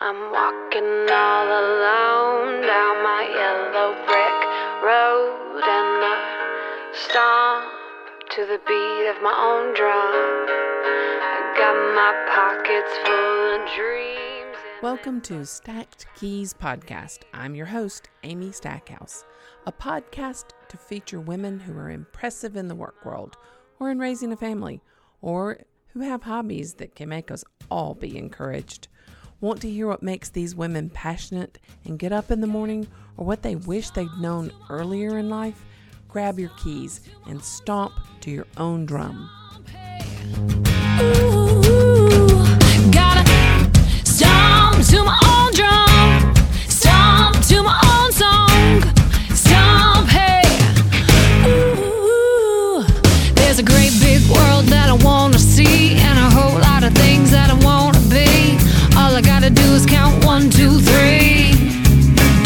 I'm walking all alone down my yellow brick road and I stomp to the beat of my own drum. I got my pockets full of dreams. Welcome to Stacked Keys Podcast. I'm your host, Amy Stackhouse, a podcast to feature women who are impressive in the work world or in raising a family or who have hobbies that can make us all be encouraged. Want to hear what makes these women passionate and get up in the morning or what they wish they'd known earlier in life? Grab your keys and stomp to your own drum. Ooh, is count one, two, three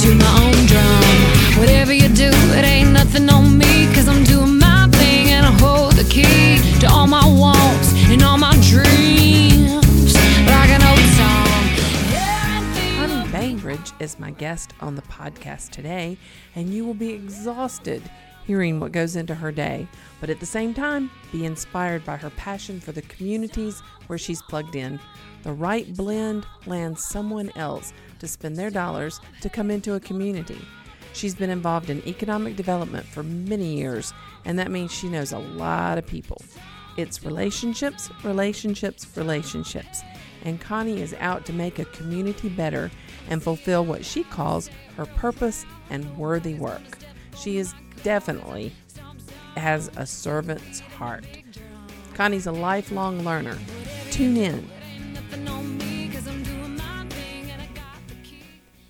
to my own drum. Whatever you do, it ain't nothing on me, cause I'm doing my thing and I hold the key to all my wants and all my dreams. Like an old song. Connie Bainbridge is my guest on the podcast today, and you will be exhausted hearing what goes into her day, but at the same time, be inspired by her passion for the communities where she's plugged in. The right blend lands someone else to spend their dollars to come into a community. She's been involved in economic development for many years, and that means she knows a lot of people. It's relationships, relationships, relationships. And Connie is out to make a community better and fulfill what she calls her purpose and worthy work. She is definitely has a servant's heart. Connie's a lifelong learner. Tune in.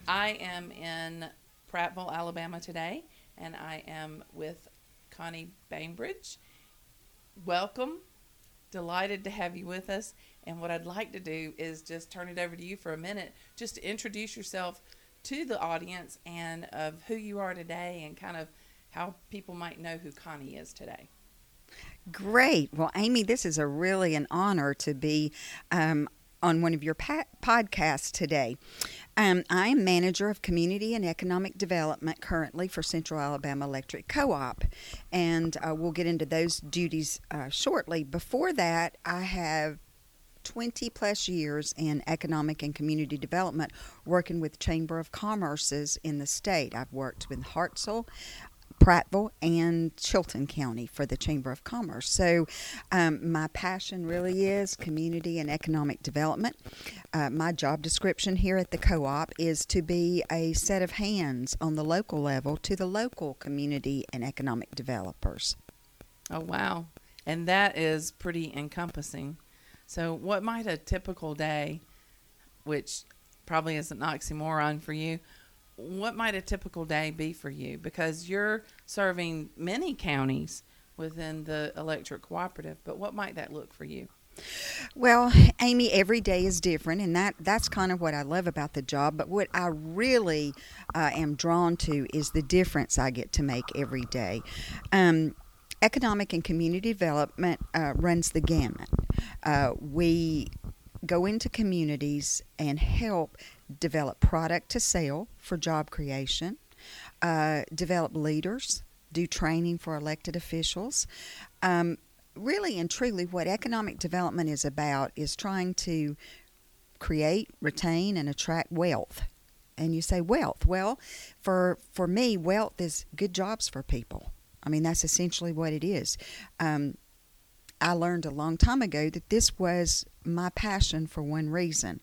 I am in Prattville, Alabama today, and I am with Connie Bainbridge. Welcome. Delighted to have you with us. And what I'd like to do is just turn it over to you for a minute, just to introduce yourself to the audience and of who you are today and kind of how people might know who Connie is today. Great. Well, Amy, this is a really an honor to be um, on one of your pa- podcasts today. Um, I am manager of community and economic development currently for Central Alabama Electric Co-op, and uh, we'll get into those duties uh, shortly. Before that, I have 20 plus years in economic and community development working with Chamber of Commerce's in the state. I've worked with Hartselle, Prattville and Chilton County for the Chamber of Commerce. So, um, my passion really is community and economic development. Uh, my job description here at the co op is to be a set of hands on the local level to the local community and economic developers. Oh, wow. And that is pretty encompassing. So, what might a typical day, which probably is an oxymoron for you, what might a typical day be for you? Because you're serving many counties within the electric cooperative, but what might that look for you? Well, Amy, every day is different, and that that's kind of what I love about the job. But what I really uh, am drawn to is the difference I get to make every day. Um, economic and community development uh, runs the gamut. Uh, we go into communities and help develop product to sell for job creation, uh, develop leaders, do training for elected officials. Um, really and truly, what economic development is about is trying to create, retain, and attract wealth. And you say wealth. Well, for for me, wealth is good jobs for people. I mean, that's essentially what it is. Um, I learned a long time ago that this was my passion for one reason.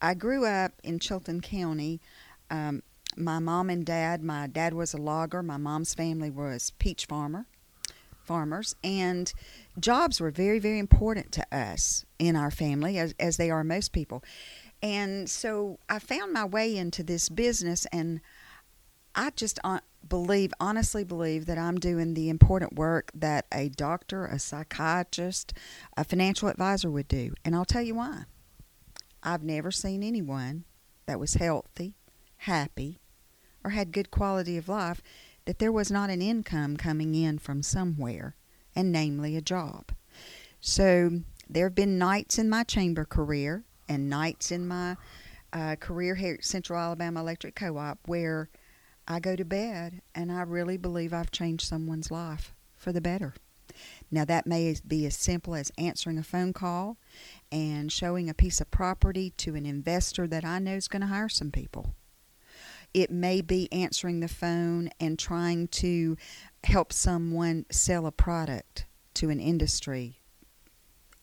I grew up in Chilton County. Um, my mom and dad, my dad was a logger, my mom's family was peach farmer, farmers, and jobs were very, very important to us in our family, as, as they are most people. And so I found my way into this business, and I just uh, believe, honestly believe, that I'm doing the important work that a doctor, a psychiatrist, a financial advisor would do. And I'll tell you why. I've never seen anyone that was healthy, happy, or had good quality of life that there was not an income coming in from somewhere, and namely a job. So there have been nights in my chamber career and nights in my uh, career here at Central Alabama Electric Co-op, where I go to bed and I really believe I've changed someone's life for the better. Now, that may be as simple as answering a phone call and showing a piece of property to an investor that I know is going to hire some people. It may be answering the phone and trying to help someone sell a product to an industry.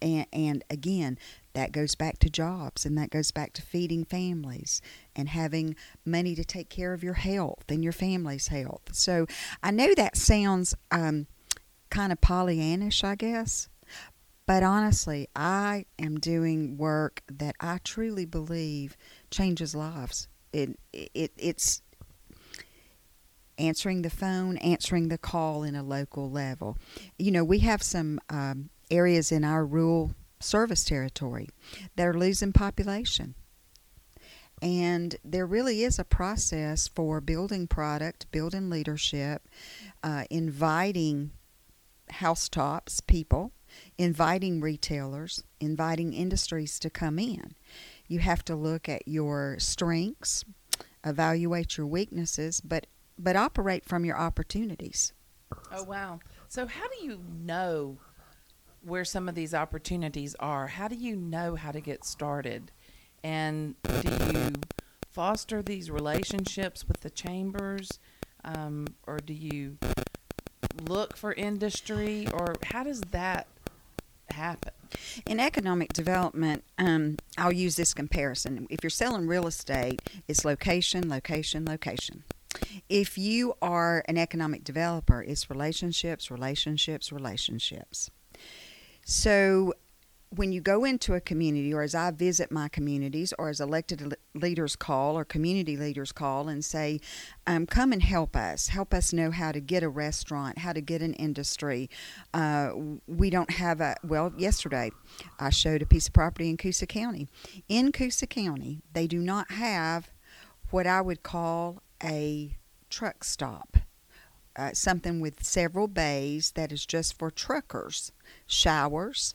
And, and again, that goes back to jobs and that goes back to feeding families and having money to take care of your health and your family's health. So I know that sounds um, kind of Pollyannish, I guess. But honestly, I am doing work that I truly believe changes lives. It, it it's answering the phone, answering the call in a local level. You know, we have some um, areas in our rural service territory that are losing population. And there really is a process for building product, building leadership, uh, inviting housetops people, inviting retailers, inviting industries to come in. You have to look at your strengths, evaluate your weaknesses, but but operate from your opportunities. Oh wow! So how do you know where some of these opportunities are? How do you know how to get started? And do you foster these relationships with the chambers, um, or do you look for industry, or how does that happen? In economic development, um, I'll use this comparison. If you're selling real estate, it's location, location, location. If you are an economic developer, it's relationships, relationships, relationships. So when you go into a community, or as I visit my communities, or as elected leaders call, or community leaders call and say, um, Come and help us. Help us know how to get a restaurant, how to get an industry. Uh, we don't have a, well, yesterday I showed a piece of property in Coosa County. In Coosa County, they do not have what I would call a truck stop. Uh, something with several bays that is just for truckers, showers,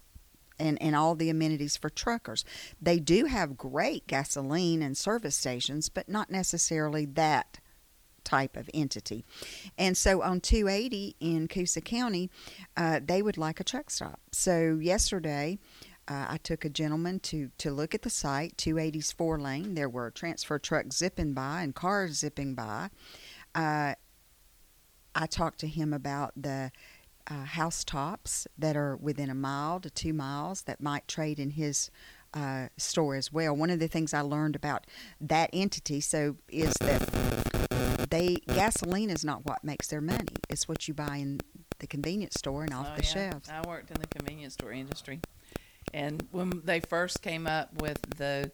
and, and all the amenities for truckers. They do have great gasoline and service stations, but not necessarily that type of entity. And so on 280 in Coosa County, uh, they would like a truck stop. So yesterday, uh, I took a gentleman to, to look at the site, 280's four lane. There were transfer trucks zipping by and cars zipping by. Uh, I talked to him about the uh, housetops that are within a mile to two miles that might trade in his uh, store as well. One of the things I learned about that entity so is that they gasoline is not what makes their money. It's what you buy in the convenience store and off Oh, the yeah. shelves. I worked in the convenience store industry, and when they first came up with the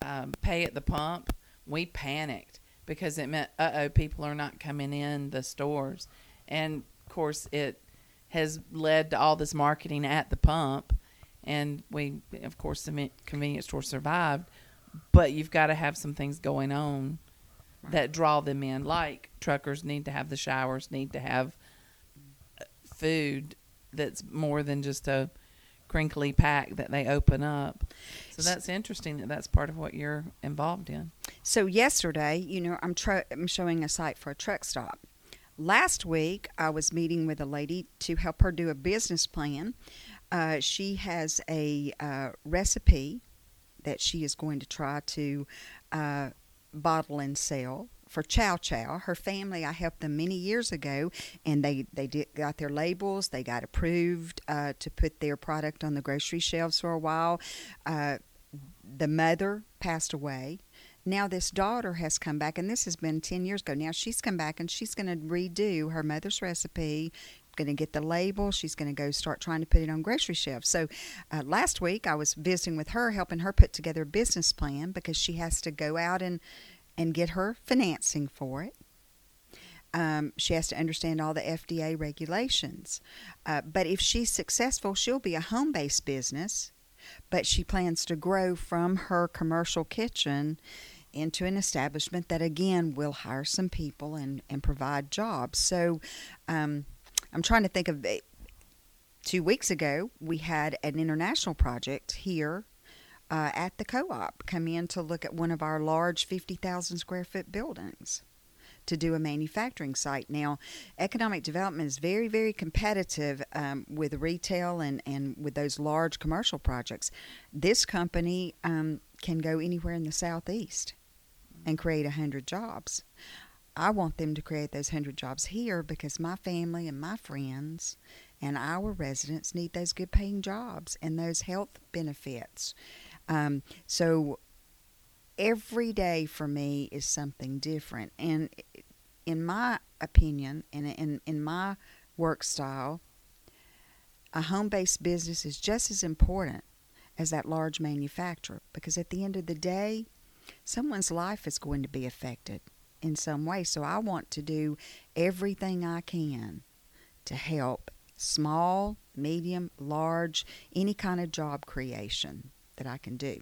um, pay at the pump, we panicked because it meant, uh oh, people are not coming in the stores, and of course it has led to all this marketing at the pump, and we, of course, the convenience store survived, but you've got to have some things going on that draw them in, like truckers need to have the showers, need to have uh, food that's more than just a crinkly pack that they open up. So that's interesting that that's part of what you're involved in. So yesterday, you know, I'm tr- I'm showing a site for a truck stop. Last week, I was meeting with a lady to help her do a business plan. Uh, she has a uh, recipe that she is going to try to uh, bottle and sell for Chow Chow. Her family, I helped them many years ago, and they they did, got their labels. They got approved uh, to put their product on the grocery shelves for a while. Uh, the mother passed away. Now this daughter has come back, and this has been ten years ago. Now she's come back, and she's going to redo her mother's recipe. Going to get the label. She's going to go start trying to put it on grocery shelves. So, uh, last week I was visiting with her, helping her put together a business plan because she has to go out and and get her financing for it. Um, she has to understand all the FDA regulations. Uh, but if she's successful, she'll be a home based business, but she plans to grow from her commercial kitchen into an establishment that again will hire some people and, and provide jobs. So um, I'm trying to think of it. Two weeks ago, we had an international project here uh, at the co-op come in to look at one of our large 50,000 square foot buildings to do a manufacturing site. Now, economic development is very, very competitive um, with retail and, and with those large commercial projects. This company um, can go anywhere in the southeast and create 100 jobs. I want them to create those 100 jobs here because my family and my friends and our residents need those good paying jobs and those health benefits. Um, so every day for me is something different. And in my opinion, and in, in my work style, a home based business is just as important as that large manufacturer because at the end of the day, someone's life is going to be affected in some way. So I want to do everything I can to help small, medium, large, any kind of job creation that I can do.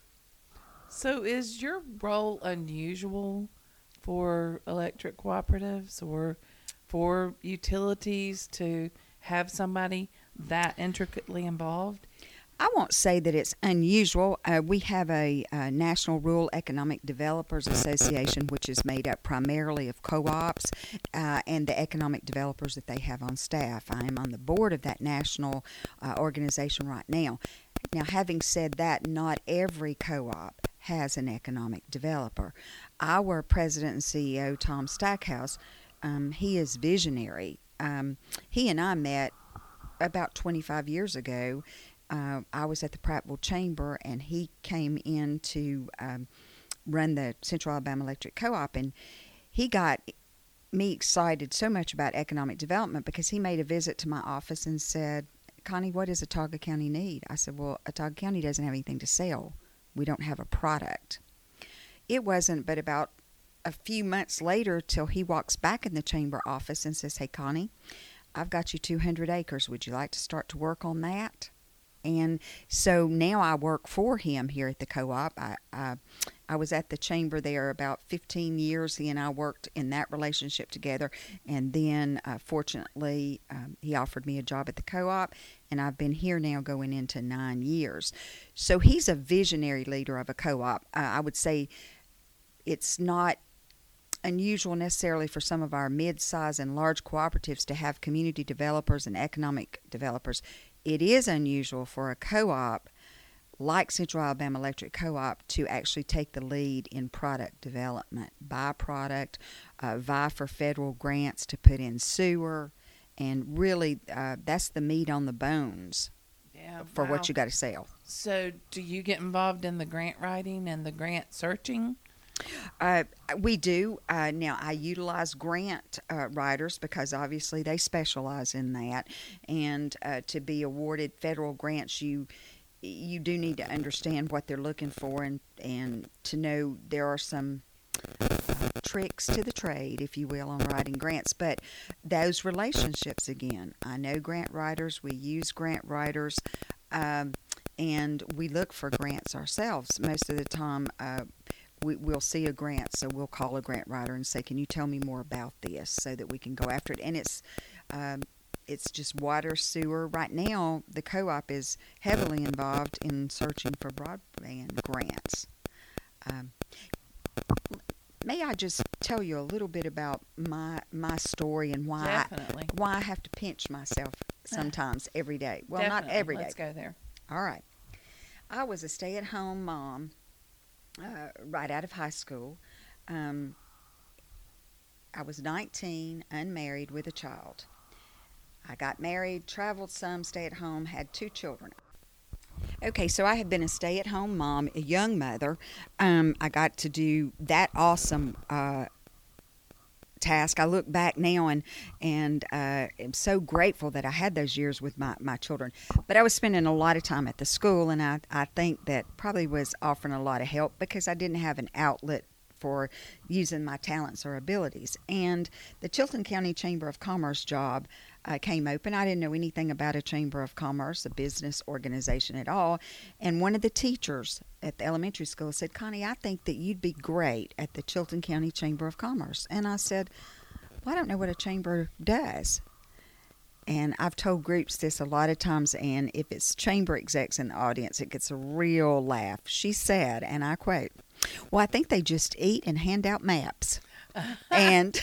So, is your role unusual for electric cooperatives or for utilities to have somebody that intricately involved? I won't say that it's unusual. Uh, we have a, a, National Rural Economic Developers Association, which is made up primarily of co ops uh, and the economic developers that they have on staff. I am on the board of that national uh, organization right now. Now, having said that, not every co op has an economic developer. Our president and CEO, Tom Stackhouse, um, he is visionary. Um, he and I met about 25 years ago. Uh, I was at the Prattville Chamber, and he came in to um, run the Central Alabama Electric Co op, and he got me excited so much about economic development because he made a visit to my office and said, Connie, what does Autauga County need? I said, Well, Autauga County doesn't have anything to sell. We don't have a product. It wasn't but about a few months later till he walks back in the chamber office and says, Hey, Connie, I've got you 200 acres. Would you like to start to work on that? And so now I work for him here at the co op. I, I, I, was at the chamber there about 15 years. He and I worked in that relationship together. And then, uh, fortunately, um, he offered me a job at the co op. And I've been here now going into nine years. So he's a visionary leader of a co op. Uh, I would say it's not unusual necessarily for some of our mid-size and large cooperatives to have community developers and economic developers it is unusual for a co op like Central Alabama Electric Co op to actually take the lead in product development, buy product, uh, vie for federal grants to put in sewer, and really uh, that's the meat on the bones yeah, for wow. what you got to sell. So, do you get involved in the grant writing and the grant searching? Uh, we do. Uh, now, I utilize grant uh, writers because obviously they specialize in that. And uh, to be awarded federal grants, you you do need to understand what they're looking for and, and to know there are some tricks to the trade, if you will, on writing grants. But those relationships, again, I know grant writers, we use grant writers. Um, and we look for grants ourselves most of the time. Uh, we, will see a grant, so we'll call a grant writer and say, "Can you tell me more about this?" so that we can go after it. And it's um, it's just water, sewer. Right now, the co-op is heavily involved in searching for broadband grants. Um, may I just tell you a little bit about my my story and why Definitely. I, why I have to pinch myself sometimes every day. Well, Definitely. not every day. Let's go there. All right. I was a stay-at-home mom uh, right out of high school. Um, I was 19, unmarried, with a child. I got married, traveled some, stayed at home, had two children. Okay, so I have been a stay at home mom, a young mother. Um, I got to do that awesome uh, task. I look back now and and uh, am so grateful that I had those years with my, my children. But I was spending a lot of time at the school, and I, I think that probably was offering a lot of help because I didn't have an outlet for using my talents or abilities. And the Chilton County Chamber of Commerce job uh, came open. I didn't know anything about a Chamber of Commerce, a business organization at all. And one of the teachers at the elementary school said, Connie, I think that you'd be great at the Chilton County Chamber of Commerce. And I said, Well, I don't know what a chamber does. and I've told groups this a lot of times, and if it's chamber execs in the audience, it gets a real laugh. She said, and I quote, Well, I think they just eat and hand out maps. And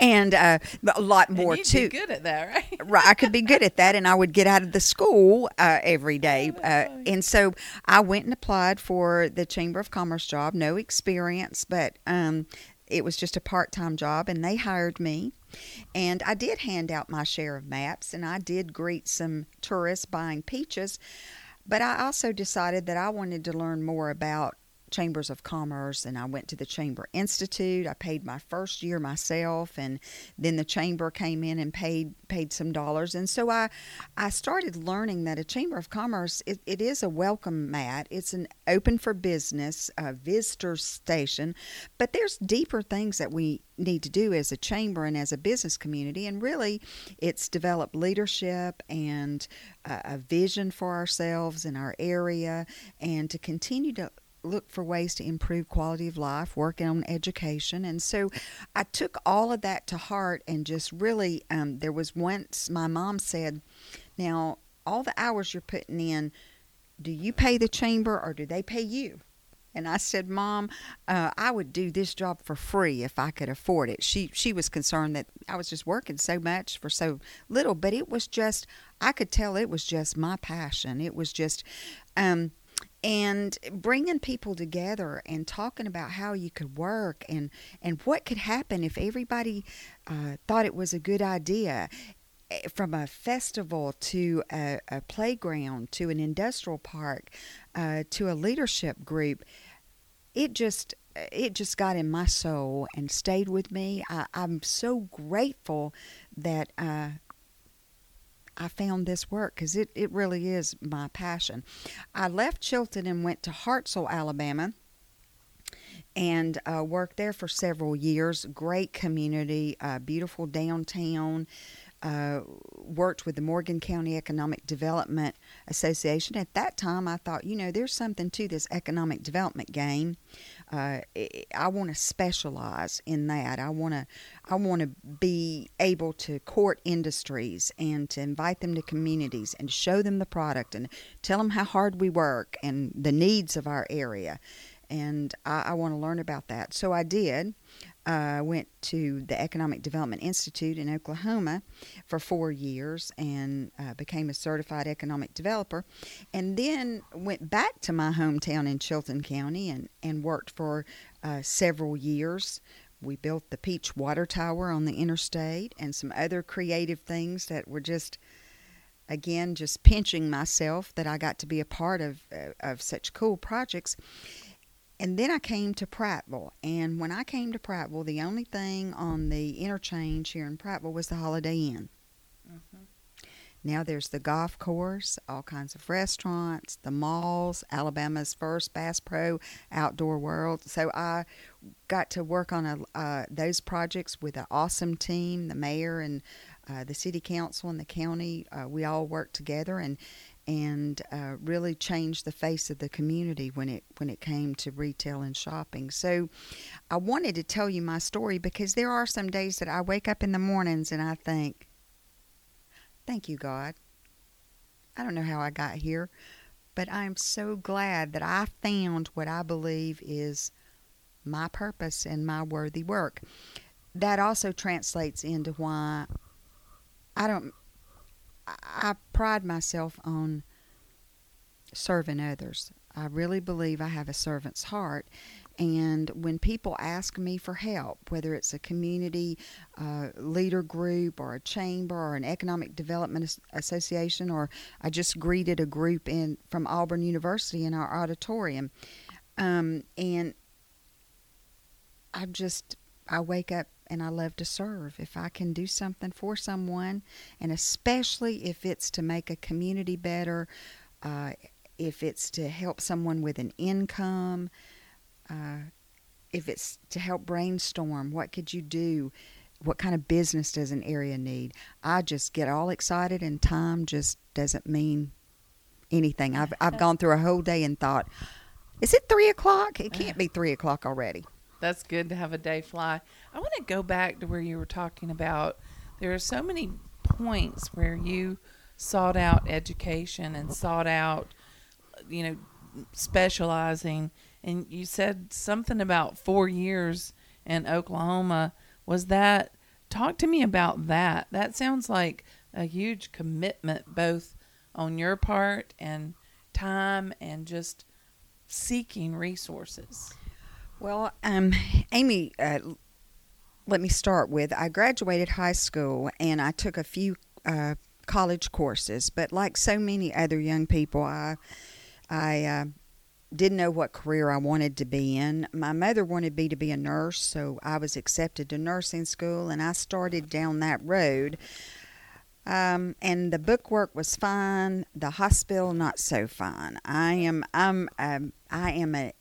and uh, a lot more too. Be good at that, right? right, I could be good at that, and I would get out of the school uh, every day. Uh, and so I went and applied for the Chamber of Commerce job. No experience, but um, it was just a part-time job, and they hired me. And I did hand out my share of maps, and I did greet some tourists buying peaches. But I also decided that I wanted to learn more about chambers of commerce and I went to the Chamber Institute. I paid my first year myself and then the chamber came in and paid paid some dollars and so I I started learning that a chamber of commerce it, it is a welcome mat. It's an open for business a visitor station, but there's deeper things that we need to do as a chamber and as a business community and really it's develop leadership and a vision for ourselves in our area and to continue to look for ways to improve quality of life, working on education. And so I took all of that to heart and just really, um, there was once my mom said, Now, all the hours you're putting in, do you pay the chamber or do they pay you? And I said, Mom, uh, I would do this job for free if I could afford it. She she was concerned that I was just working so much for so little, but it was just I could tell it was just my passion. It was just um, and bringing people together and talking about how you could work and and what could happen if everybody uh, thought it was a good idea eh, from a festival to a, a playground to an industrial park uh, to a leadership group it just it just got in my soul and stayed with me. I, am so grateful that uh, I found this work because it, it really is my passion. I left Chilton and went to Hartselle, Alabama, and uh, worked there for several years. Great community, uh, beautiful downtown. Uh, worked with the Morgan County Economic Development Association. At that time, I thought, you know, there's something to this economic development game. Uh, I want to specialize in that. I want to, I want to be able to court industries and to invite them to communities and show them the product and tell them how hard we work and the needs of our area. And I, I want to learn about that. So I did uh, went to the Economic Development Institute in Oklahoma for four years and uh, became a certified economic developer, and then went back to my hometown in Chilton County and, and worked for uh, several years. We built the Peach Water Tower on the interstate and some other creative things that were just again just pinching myself that I got to be a part of uh, of such cool projects and then I came to Prattville. And when I came to Prattville, the only thing on the interchange here in Prattville was the Holiday Inn. Mm-hmm. Now there's the golf course, all kinds of restaurants, the malls, Alabama's first Bass Pro Outdoor World. So I got to work on a, uh, those projects with an awesome team. The mayor and uh, the city council and the county, uh, we all worked together, and and uh, really changed the face of the community when it when it came to retail and shopping. So I wanted to tell you my story because there are some days that I wake up in the mornings and I think, "Thank you, God." I don't know how I got here, but I'm so glad that I found what I believe is my purpose and my worthy work. That also translates into why I don't I pride myself on serving others. I really believe I have a servant's heart. And when people ask me for help, whether it's a community uh, leader group or a chamber or an economic development association, or I just greeted a group in from Auburn University in our auditorium, um, and I just I wake up and I love to serve. If I can do something for someone, and especially if it's to make a community better, uh, if it's to help someone with an income, uh, if it's to help brainstorm, what could you do? What kind of business does an area need? I just get all excited, and time just doesn't mean anything. I've I've gone through a whole day and thought, is it three o'clock? It can't be three o'clock already. That's good to have a day fly. I want to go back to where you were talking about there are so many points where you sought out education and sought out, you know, specializing. And you said something about four years in Oklahoma. Was that, talk to me about that. That sounds like a huge commitment, both on your part and time and just seeking resources. Well, um, Amy, uh, let me start with I graduated high school and I took a few uh, college courses, but like so many other young people, I I uh, didn't know what career I wanted to be in. My mother wanted me to be a nurse, so I was accepted to nursing school, and I started down that road. Um, and the bookwork was fine. The hospital not so fine. I am I'm um, I am a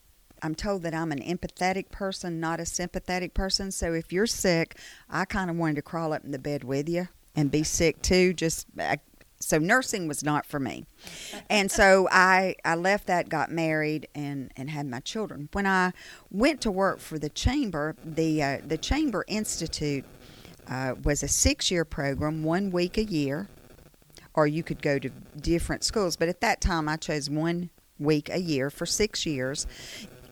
I'm told that I'm an empathetic person, not a sympathetic person. So if you're sick, I kind of wanted to crawl up in the bed with you and be sick too. Just uh, so nursing was not for me, and so I I left that, got married, and and had my children. When I went to work for the chamber, the uh, the Chamber Institute uh, was a six year program, one week a year, or you could go to different schools. But at that time, I chose one week a year for six years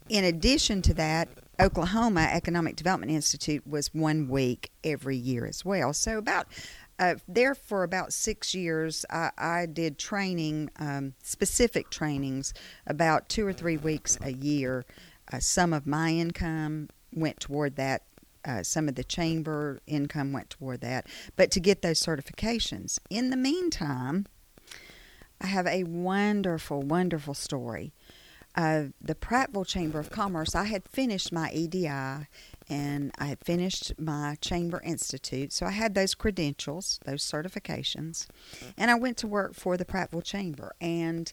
in addition to that, Oklahoma Economic Development Institute was one week every year as well. So about uh, there for about six years, I, I did training, um, specific trainings, about two or three weeks a year. Uh, some of my income went toward that. Uh, some of the chamber income went toward that. But to get those certifications. In the meantime, I have a wonderful, wonderful story uh, the Prattville Chamber of Commerce, I had finished my EDI and I had finished my Chamber Institute. So I had those credentials, those certifications, and I went to work for the Prattville Chamber. And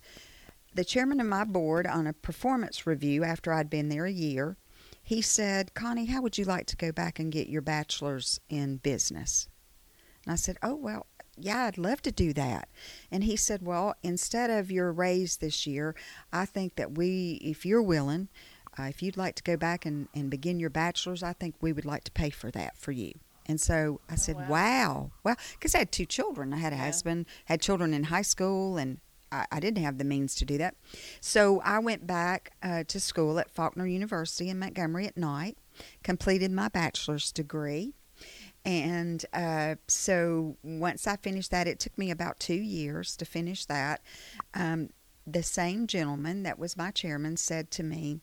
the chairman of my board, on a performance review after I'd been there a year, he said, Connie, how would you like to go back and get your bachelor's in business? And I said, Oh, well, yeah, I'd love to do that. And he said, Well, instead of your raise this year, I think that we, if you're willing, uh, if you'd like to go back and, and begin your bachelor's, I think we would like to pay for that for you. And so I said, wow. wow. Well, because I had two children. I had a yeah. husband, had children in high school, and I, I, didn't have the means to do that. So I went back uh, to school at Faulkner University in Montgomery at night, completed my bachelor's degree and uh, so once I finished that, it took me about two years to finish that. Um, the same gentleman that was my chairman said to me,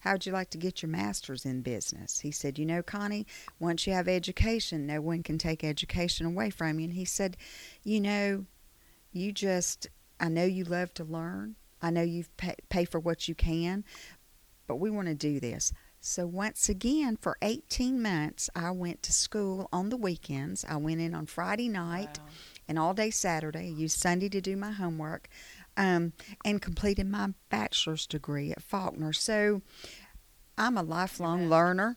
How'd you like to get your master's in business? He said, You know, Connie, once you have education, no one can take education away from you. And he said, You know, you just, I know you love to learn. I know you pay, pay for what you can, but we want to do this. So, once again, for 18 months, I went to school on the weekends. I went in on Friday night wow. and all day Saturday. I used Sunday to do my homework um, and completed my bachelor's degree at Faulkner. So, I'm a lifelong Amen. learner.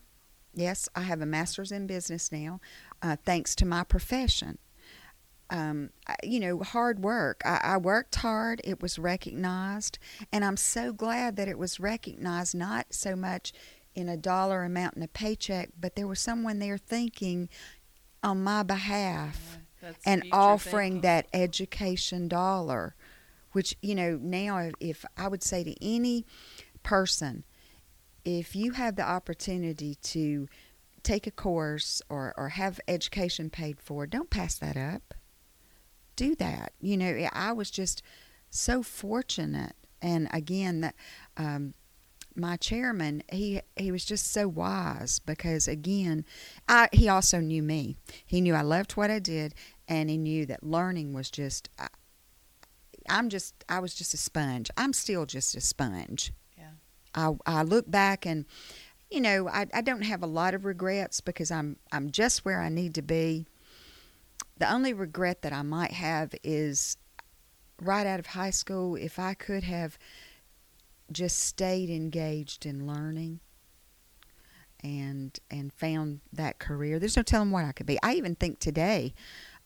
Yes, I have a master's in business now, uh, thanks to my profession. Um, you know, hard work. I, I, worked hard. It was recognized. And I'm so glad that it was recognized, not so much in a dollar amount in a paycheck, but there was someone there thinking on my behalf yeah, and offering thinking. that education dollar, which, you know, now if I would say to any person, if you have the opportunity to take a course or, or have education paid for, don't pass that up. Do that. You know, I was just so fortunate. And again, that um, my chairman, he he was just so wise because again, I he also knew me. He knew I loved what I did, and he knew that learning was just. I, I'm just I was just a sponge. I'm still just a sponge. Yeah. I I look back and you know, I, I don't have a lot of regrets because I'm I'm just where I need to be. The only regret that I might have is right out of high school if I could have just stayed engaged in learning and and found that career. There's no telling what I could be. I even think today,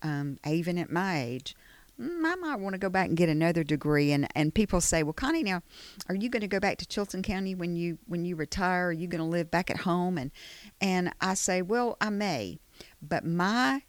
um, even at my age, mm, I might want to go back and get another degree. And, and people say, well, Connie, now, are you going to go back to Chilton County when you when you retire? Are you going to live back at home? And and I say, well, I may, but my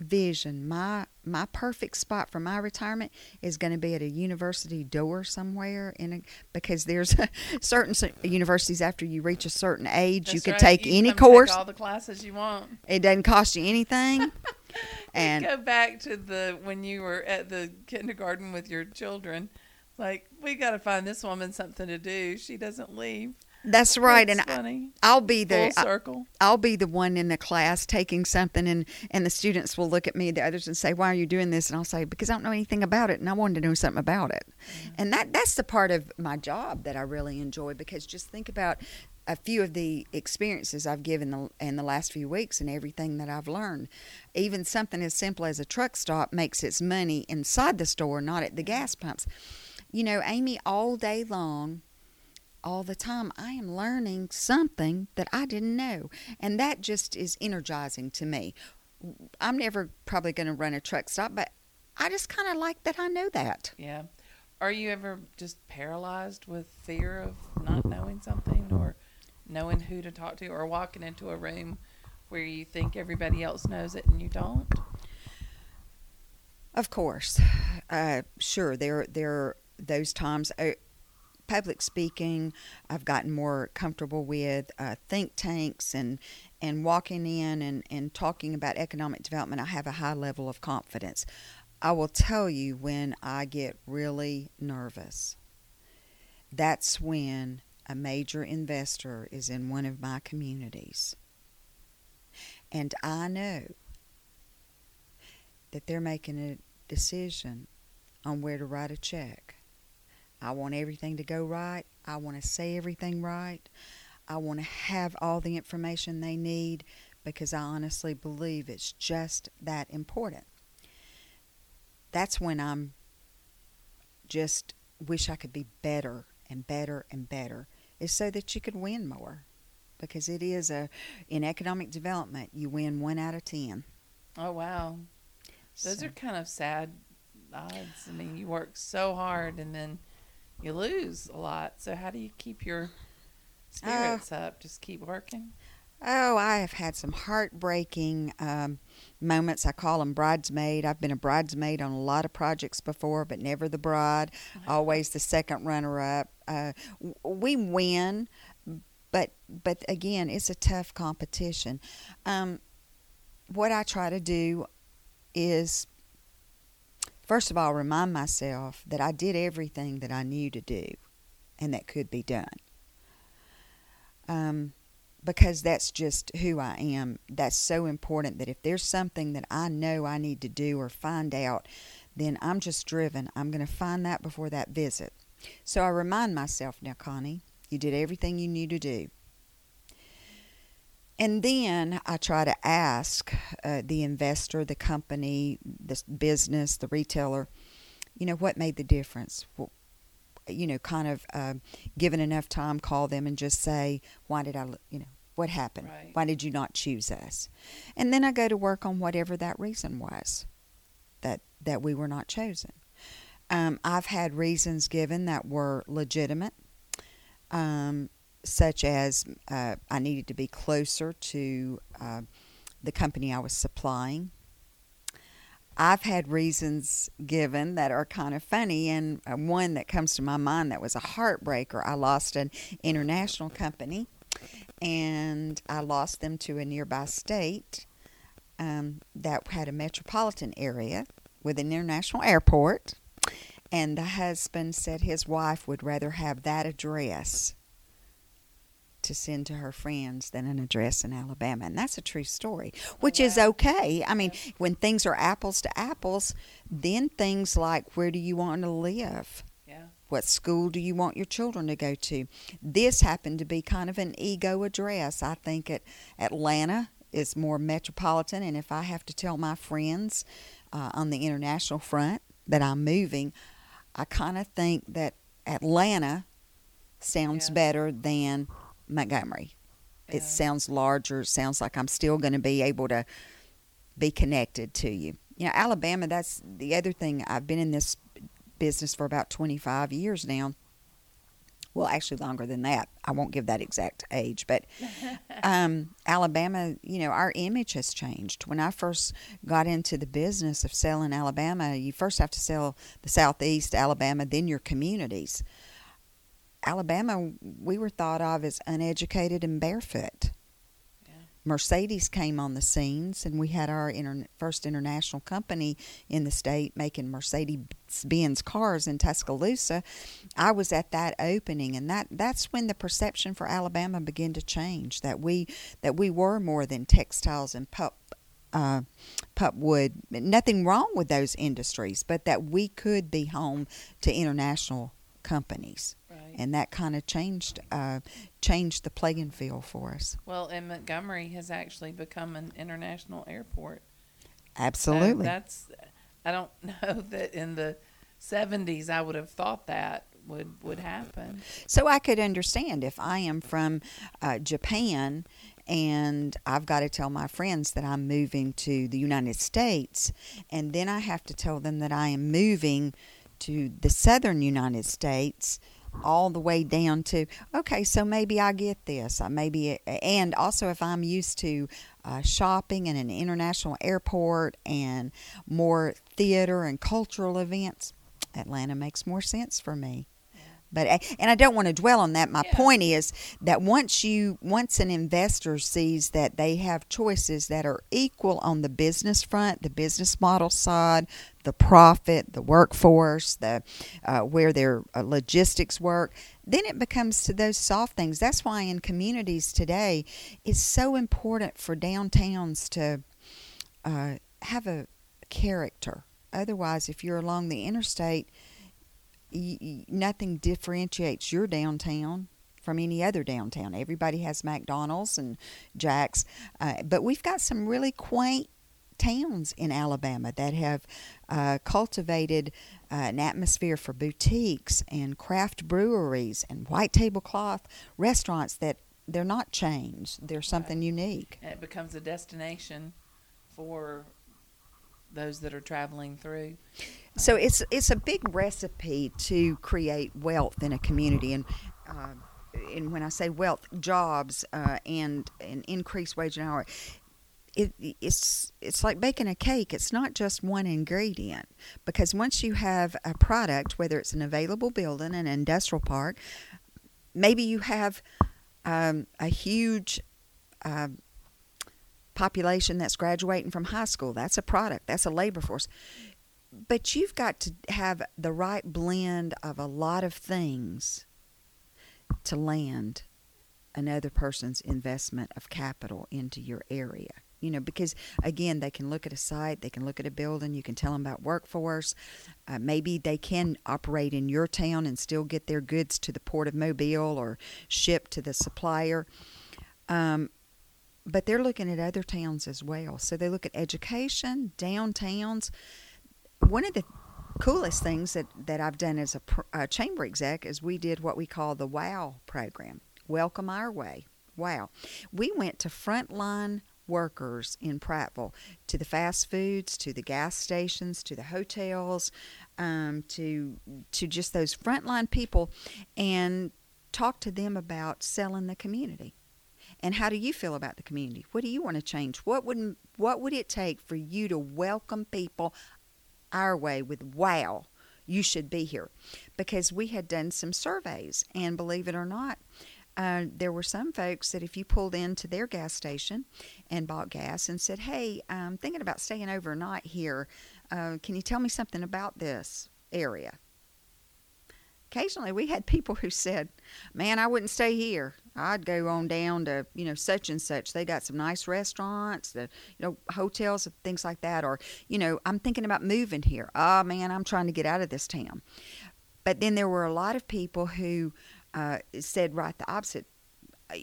vision, my my perfect spot for my retirement is going to be at a university door somewhere in a, because there's a certain universities after you reach a certain age you can right. take You any come take course. all the classes you want. it doesn't cost you anything. and go back to the when you were at the kindergarten with your children. Like we got to find this woman something to do. She doesn't leave. That's right. That's and I, funny. I'll be the I- circle. I'll be the one in the class taking something, and and the students will look at me, the others, and say, "Why are you doing this?" And I'll say, "Because I don't know anything about it, and I wanted to know something about it." Mm-hmm. And that that's the part of my job that I really enjoy because just think about a few of the experiences I've given the, in the last few weeks and everything that I've learned. Even something as simple as a truck stop makes its money inside the store, not at the gas pumps. You know, Amy, all day long all the time I am learning something that I didn't know. And that just is energizing to me. I'm never probably going to run a truck stop, but I just kind of like that I know that. Yeah. Are you ever just paralyzed with fear of not knowing something or knowing who to talk to or walking into a room where you think everybody else knows it and you don't? Of course. Uh, sure, there, there are those times. Uh, public speaking, I've gotten more comfortable with uh, think tanks and, and walking in and, and talking about economic development. I have a high level of confidence. I will tell you when I get really nervous. That's when a major investor is in one of my communities. And I know that they're making a decision on where to write a check. I want everything to go right. I want to say everything right. I want to have all the information they need because I honestly believe it's just that important. That's when I'm just wish I could be better and better and better is so that you could win more because it is a in economic development you win 1 out of 10. Oh, wow. Those So- are kind of sad odds. I mean, you work so hard and then you lose a lot. So, how do you keep your spirits up? Just keep working? Oh, I have had some heartbreaking um, moments. I call them bridesmaid. I've been a bridesmaid on a lot of projects before, but never the bride. Always the second runner-up. Uh, we win, but but again, it's a tough competition. Um, what I try to do is, first of all, remind myself that I did everything that I knew to do, and that could be done. Um, because that's just who I am. That's so important that if there's something that I know I need to do or find out, then I'm just driven. I'm going to find that before that visit. So I remind myself now, Connie, you did everything you knew to do. And then I try to ask uh, the investor, the company, the business, the retailer, you know, what made the difference? Well, you know, kind of uh, given enough time, call them and just say, why did I, you know, what happened? Right. Why did you not choose us? And then I go to work on whatever that reason was that that we were not chosen. Um, I've had reasons given that were legitimate, um, such as uh, I needed to be closer to uh, the company I was supplying. I've had reasons given that are kind of funny, and uh, one that comes to my mind that was a heartbreaker. I lost an international company, and I lost them to a nearby state um, that had a metropolitan area with an international airport. And the husband said his wife would rather have that address to send to her friends than an address in Alabama. And that's a true story, which is okay. I mean, when things are apples to apples, then things like where do you want to live? Yeah. What school do you want your children to go to? This happened to be kind of an ego address. I think at Atlanta is more metropolitan, and if I have to tell my friends uh, on the international front that I'm moving, I kind of think that Atlanta sounds Yeah. better than Montgomery. Yeah. It sounds larger. It sounds like I'm still going to be able to be connected to you. You know, Alabama, that's the other thing. I've been in this business for about 25 years now. well, actually longer than that. I won't give that exact age, but um, Alabama, you know, our image has changed. When I first got into the business of selling Alabama, you first have to sell the Southeast Alabama, then your communities. Alabama, we were thought of as uneducated and barefoot. Mercedes came on the scenes, and we had our inter- first international company in the state making Mercedes Benz cars in Tuscaloosa. I was at that opening, and that that's when the perception for Alabama began to change. That we that we were more than textiles and pup. Uh, pup wood, nothing wrong with those industries, but that we could be home to international companies Right. and that kind of changed uh, changed the playing field for us. Well, and Montgomery has actually become an international airport. So Absolutely. that's. I don't know that in the '70s I would have thought that would would happen. so I could understand if I am from uh, Japan and I've got to tell my friends that I'm moving to the United States, and then I have to tell them that I am moving to the southern United States. All the way down to okay, so maybe I get this. I maybe and also if I'm used to uh, shopping in an international airport and more theater and cultural events, Atlanta makes more sense for me. But and I don't want to dwell on that. My Yeah. point is that once you once an investor sees that they have choices that are equal on the business front, the business model side, the profit, the workforce, the uh, where their uh, logistics work, then it becomes to those soft things. That's why in communities today, it's so important for downtowns to uh, have a character. Otherwise, if you're along the interstate, nothing differentiates your downtown from any other downtown. Everybody has McDonald's and Jack's, uh, but we've got some really quaint towns in Alabama that have uh, cultivated uh, an atmosphere for boutiques and craft breweries and white tablecloth restaurants that they're not chains. They're something unique. And it becomes a destination for those that are traveling through. So it's it's a big recipe to create wealth in a community, and uh, and when I say wealth, jobs uh, and an increased wage and hour. It, it's it's like baking a cake. It's not just one ingredient because once you have a product, whether it's an available building, an industrial park, maybe you have um, a huge uh, population that's graduating from high school. That's a product. That's a labor force but you've got to have the right blend of a lot of things to land another person's investment of capital into your area. You know, because again, they can look at a site, they can look at a building, you can tell them about workforce. Uh, maybe they can operate in your town and still get their goods to the port of Mobile or ship to the supplier. Um, but they're looking at other towns as well. So they look at education, downtowns one of the coolest things that, that I've done as a, a chamber exec is we did what we call the WOW program, Welcome Our Way. Wow. We went to frontline workers in Prattville, to the fast foods, to the gas stations, to the hotels, um, to to just those frontline people, and talked to them about selling the community. And how do you feel about the community? What do you want to change? What would what would it take for you to welcome people our way with wow you should be here because we had done some surveys and believe it or not uh, there were some folks that if you pulled into their gas station and bought gas and said hey i'm thinking about staying overnight here uh, can you tell me something about this area occasionally we had people who said man i wouldn't stay here. I'd go on down to you know such and such. They got some nice restaurants the you know hotels and things like that or you know i'm thinking about moving here. Oh man i'm trying to get out of this town. But then there were a lot of people who uh, said right the opposite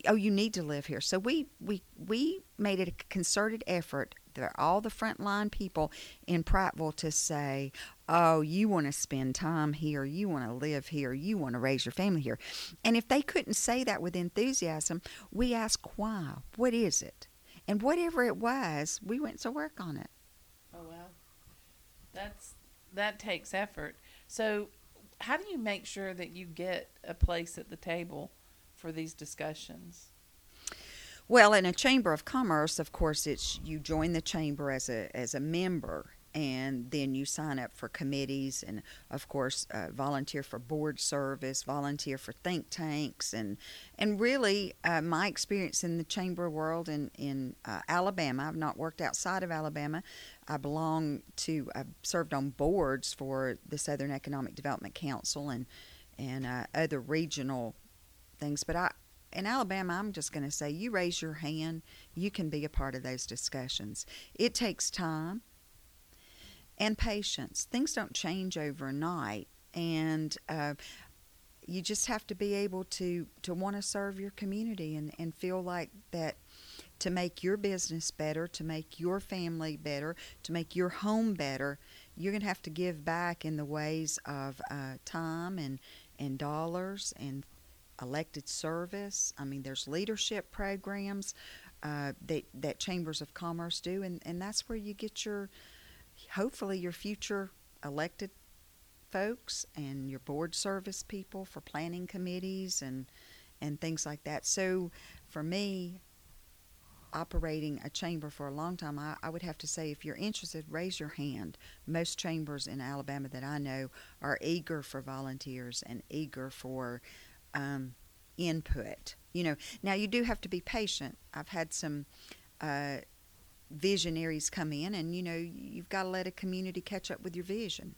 oh you need to live here. So we we we made it a concerted effort there all the frontline people in Prattville to say oh you want to spend time here you want to live here you want to raise your family here and if they couldn't say that with enthusiasm we asked why what is it and whatever it was we went to work on it Oh wow, that's that takes effort. So, how do you make sure that you get a place at the table for these discussions? Well, in a chamber of commerce, of course, it's you join the chamber as a as a member, and then you sign up for committees, and of course, uh, volunteer for board service, volunteer for think tanks, and and really, uh, my experience in the chamber world in in uh, Alabama, I've not worked outside of Alabama. I belong to, I've served on boards for the Southern Economic Development Council and and uh, other regional things, but I in Alabama, I'm just going to say you raise your hand, you can be a part of those discussions. It takes time and patience. Things don't change overnight, and uh, you just have to be able to, to want to serve your community and, and feel like that to make your business better, to make your family better, to make your home better, you're going to have to give back in the ways of uh, time and, and dollars and elected service. I mean, there's leadership programs uh, that that chambers of commerce do, and and that's where you get your hopefully your future elected folks and your board service people for planning committees and and things like that. So for me, operating a chamber for a long time, I, I, would have to say if you're interested, raise your hand. Most chambers in Alabama that I know are eager for volunteers and eager for um, input. You know, now you do have to be patient. I've had some uh, visionaries come in, and you know, you've got to let a community catch up with your vision.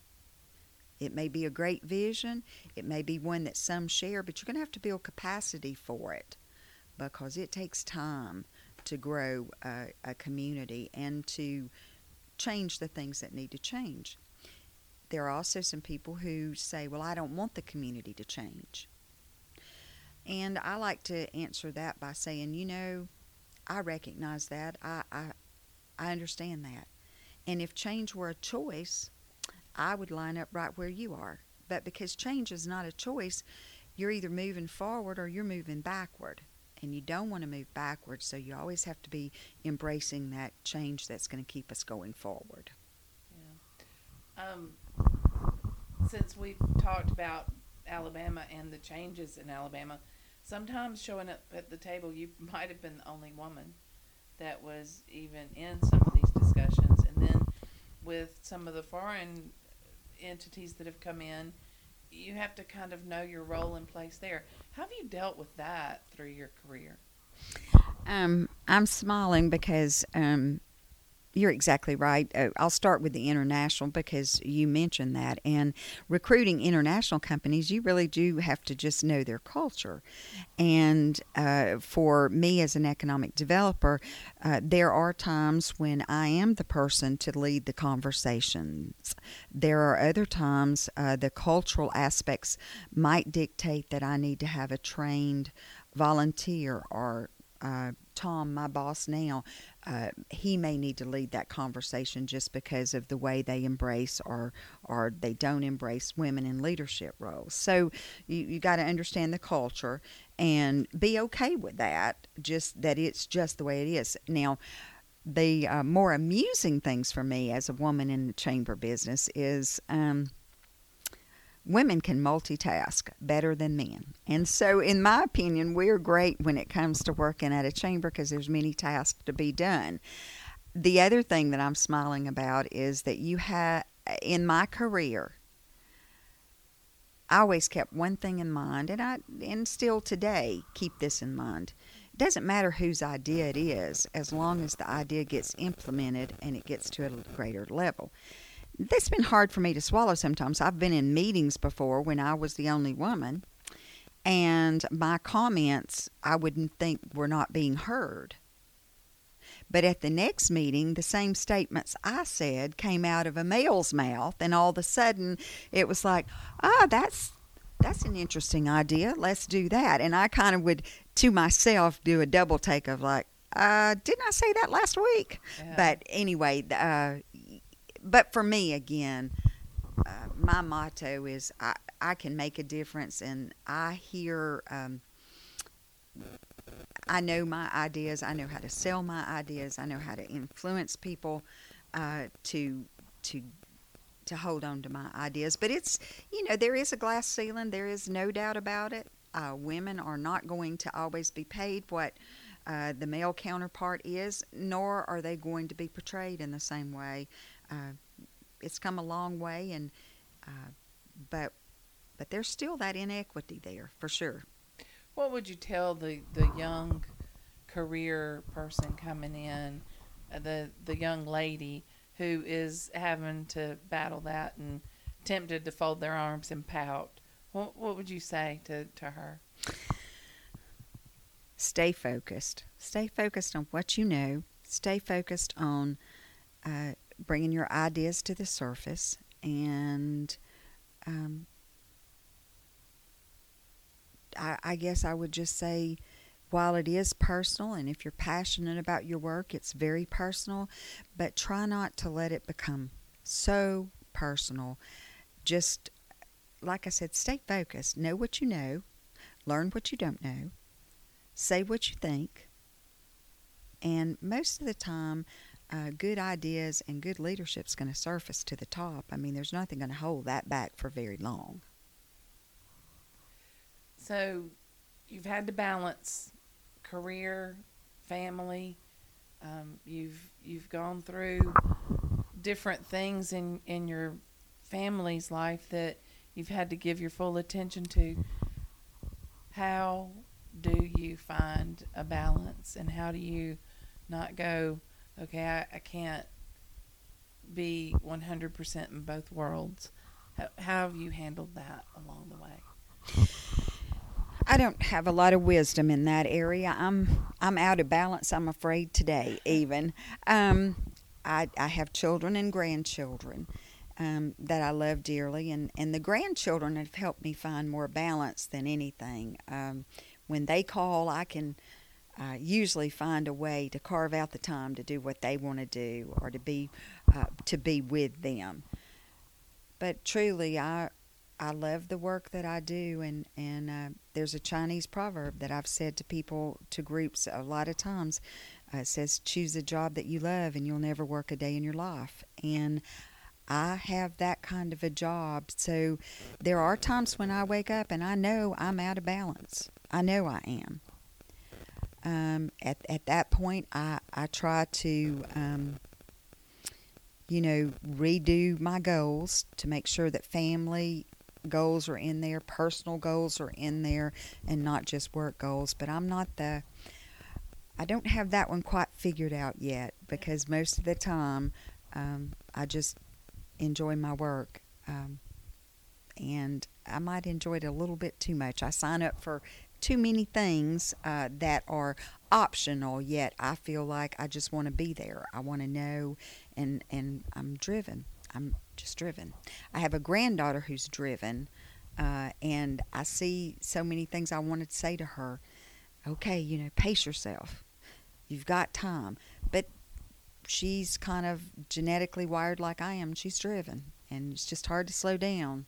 It may be a great vision, it may be one that some share, but you're going to have to build capacity for it because it takes time to grow a, a community and to change the things that need to change. There are also some people who say, Well, I don't want the community to change. And I like to answer that by saying, you know, I recognize that. I, I, I understand that. And if change were a choice, I would line up right where you are. But because change is not a choice, you're either moving forward or you're moving backward. And you don't want to move backward, so you always have to be embracing that change that's going to keep us going forward. Yeah. Um, since we've talked about Alabama and the changes in Alabama, sometimes showing up at the table, you might have been the only woman that was even in some of these discussions. And then with some of the foreign entities that have come in, you have to kind of know your role and place there. How have you dealt with that through your career? Um, I'm smiling because um, you're exactly right. Uh, I'll start with the international because you mentioned that. And recruiting international companies, you really do have to just know their culture. And uh, for me as an economic developer, uh, there are times when I am the person to lead the conversations. There are other times uh, the cultural aspects might dictate that I need to have a trained volunteer or uh, Tom, my boss now, uh, he may need to lead that conversation just because of the way they embrace or or they don't embrace women in leadership roles. So you you got to understand the culture and be okay with that. Just that it's just the way it is now. The uh, more amusing things for me as a woman in the chamber business is um, women can multitask better than men. And so, in my opinion, we're great when it comes to working at a chamber because there's many tasks to be done. The other thing that I'm smiling about is that you have, in my career, I always kept one thing in mind, and I and still today keep this in mind. It doesn't matter whose idea it is, as long as the idea gets implemented and it gets to a greater level that's been hard for me to swallow sometimes. I've been in meetings before when I was the only woman, and my comments I wouldn't think were not being heard. But at the next meeting, the same statements I said came out of a male's mouth, and all of a sudden it was like, ah, that's that's an interesting idea. Let's do that. And I kind of would, to myself, do a double take of like, uh, didn't I say that last week? Yeah. But anyway, uh, but for me, again, uh, my motto is I, I can make a difference, and I hear. Um, I know my ideas. I know how to sell my ideas. I know how to influence people uh, to to to hold on to my ideas. But it's you know there is a glass ceiling. There is no doubt about it. Uh, women are not going to always be paid what uh, the male counterpart is, nor are they going to be portrayed in the same way. Uh, it's come a long way, and uh, but but there's still that inequity there for sure. What would you tell the, the young career person coming in, uh, the the young lady who is having to battle that and tempted to fold their arms and pout? What what would you say to, to her? Stay focused. Stay focused on what you know. Stay focused on uh, bringing your ideas to the surface and um, I, I guess I would just say while it is personal and if you're passionate about your work it's very personal but try not to let it become so personal. Just like i said stay focused. Know what you know. Learn what you don't know. Say what you think. And most of the time uh, good ideas and good leadership is going to surface to the top. I mean, there's nothing going to hold that back for very long. So, you've had to balance career, family. Um, you've you've gone through different things in in your family's life that you've had to give your full attention to. How do you find a balance, and how do you not go? Okay, I, I can't be 100% in both worlds. How, how have you handled that along the way? I don't have a lot of wisdom in that area. I'm I'm out of balance. I'm afraid today, even. Um, I I have children and grandchildren um, that I love dearly, and and the grandchildren have helped me find more balance than anything. Um, when they call, I can uh, usually find a way to carve out the time to do what they want to do or to be uh, to be with them. But truly, I I love the work that I do, and and uh, there's a Chinese proverb that I've said to people to groups a lot of times. Uh, it says, "Choose a job that you love, and you'll never work a day in your life." And I have that kind of a job. So there are times when I wake up and I know I'm out of balance. I know I am. Um, at at that point, I I try to um, you know redo my goals to make sure that family goals are in there, personal goals are in there, and not just work goals. But I'm not the I don't have that one quite figured out yet because most of the time um, I just enjoy my work. Um, and I might enjoy it a little bit too much. I sign up for too many things uh, that are optional yet i feel like i just want to be there. I want to know and and i'm driven. I'm just driven. I have a granddaughter who's driven uh, and i see so many things i wanted to say to her. Okay you know pace yourself. You've got time. But she's kind of genetically wired like i am. She's driven and it's just hard to slow down.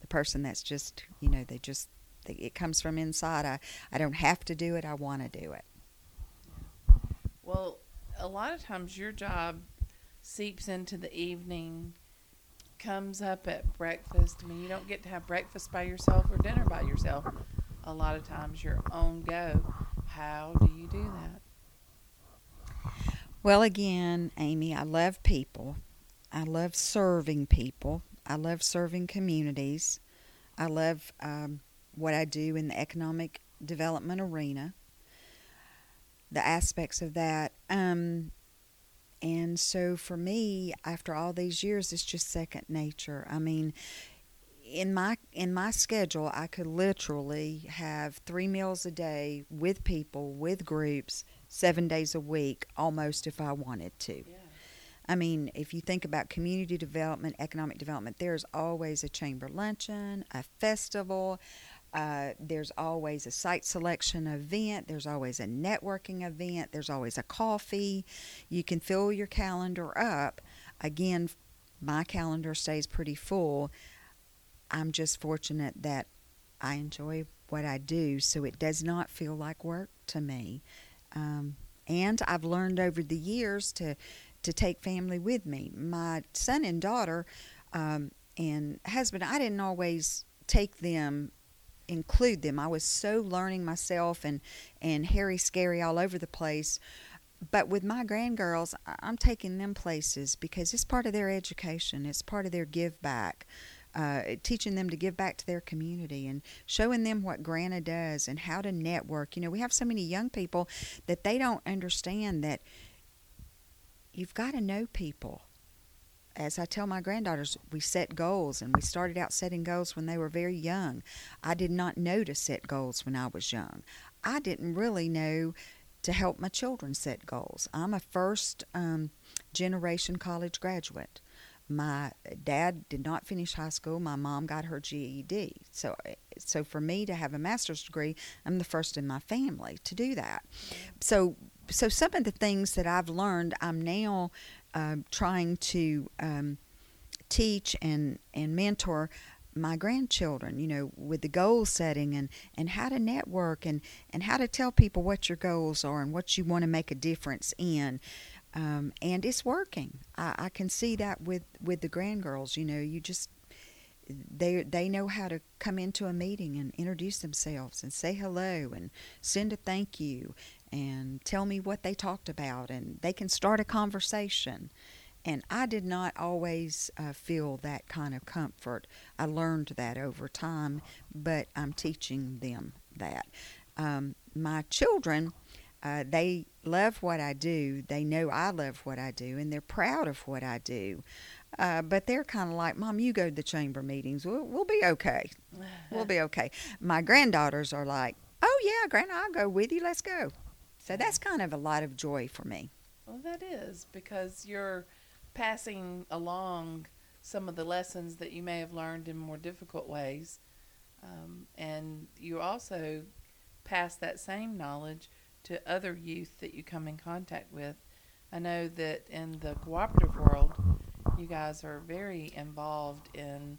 The person that's just you know they just it comes from inside. I, I don't have to do it. I want to do it. Well, a lot of times your job seeps into the evening, comes up at breakfast. I mean, you don't get to have breakfast by yourself or dinner by yourself. A lot of times you're on go. How do you do that? Well, again, Amy, I love people. I love serving people. I love serving communities. I love um, what I do in the economic development arena, the aspects of that. Um, and so for me, after all these years, it's just second nature. I mean, in my in my schedule, I could literally have three meals a day with people, with groups, seven days a week, almost if I wanted to. Yeah. I mean, if you think about community development, economic development, there's always a chamber luncheon, a festival, uh, there's always a site selection event. There's always a networking event. There's always a coffee. You can fill your calendar up. Again, my calendar stays pretty full. I'm just fortunate that I enjoy what I do, so it does not feel like work to me. Um, and I've learned over the years to to take family with me. My son and daughter um, and husband, I didn't always take them, include them. I was so learning myself and and hairy, scary all over the place. But with my grandgirls, I- I'm taking them places because it's part of their education. It's part of their give back. Uh, teaching them to give back to their community and showing them what Grana does and how to network. You know, we have so many young people that they don't understand that you've got to know people. As I tell my granddaughters, we set goals and we started out setting goals when they were very young. I did not know to set goals when I was young. I didn't really know to help my children set goals. I'm a first um, generation college graduate. My dad did not finish high school. My mom got her GED. So, so for me to have a master's degree, I'm the first in my family to do that. So, so some of the things that I've learned, I'm now uh, trying to um, teach and and mentor my grandchildren. You know, with the goal setting and and how to network and and how to tell people what your goals are and what you want to make a difference in um, and it's working. I, I can see that with with the grandgirls. You know, you just they they know how to come into a meeting and introduce themselves and say hello and send a thank you and tell me what they talked about and they can start a conversation. And I did not always uh, feel that kind of comfort. I learned that over time, but I'm teaching them that. Um, my children uh, they love what I do. They know I love what I do, and they're proud of what I do. Uh, but they're kind of like, Mom, you go to the chamber meetings. We'll, we'll be okay. We'll be okay. My granddaughters are like, Oh, yeah, Grandma, I'll go with you. Let's go. So that's kind of a lot of joy for me. Well, that is because you're passing along some of the lessons that you may have learned in more difficult ways. Um, and you also pass that same knowledge to other youth that you come in contact with. I know that in the cooperative world, you guys are very involved in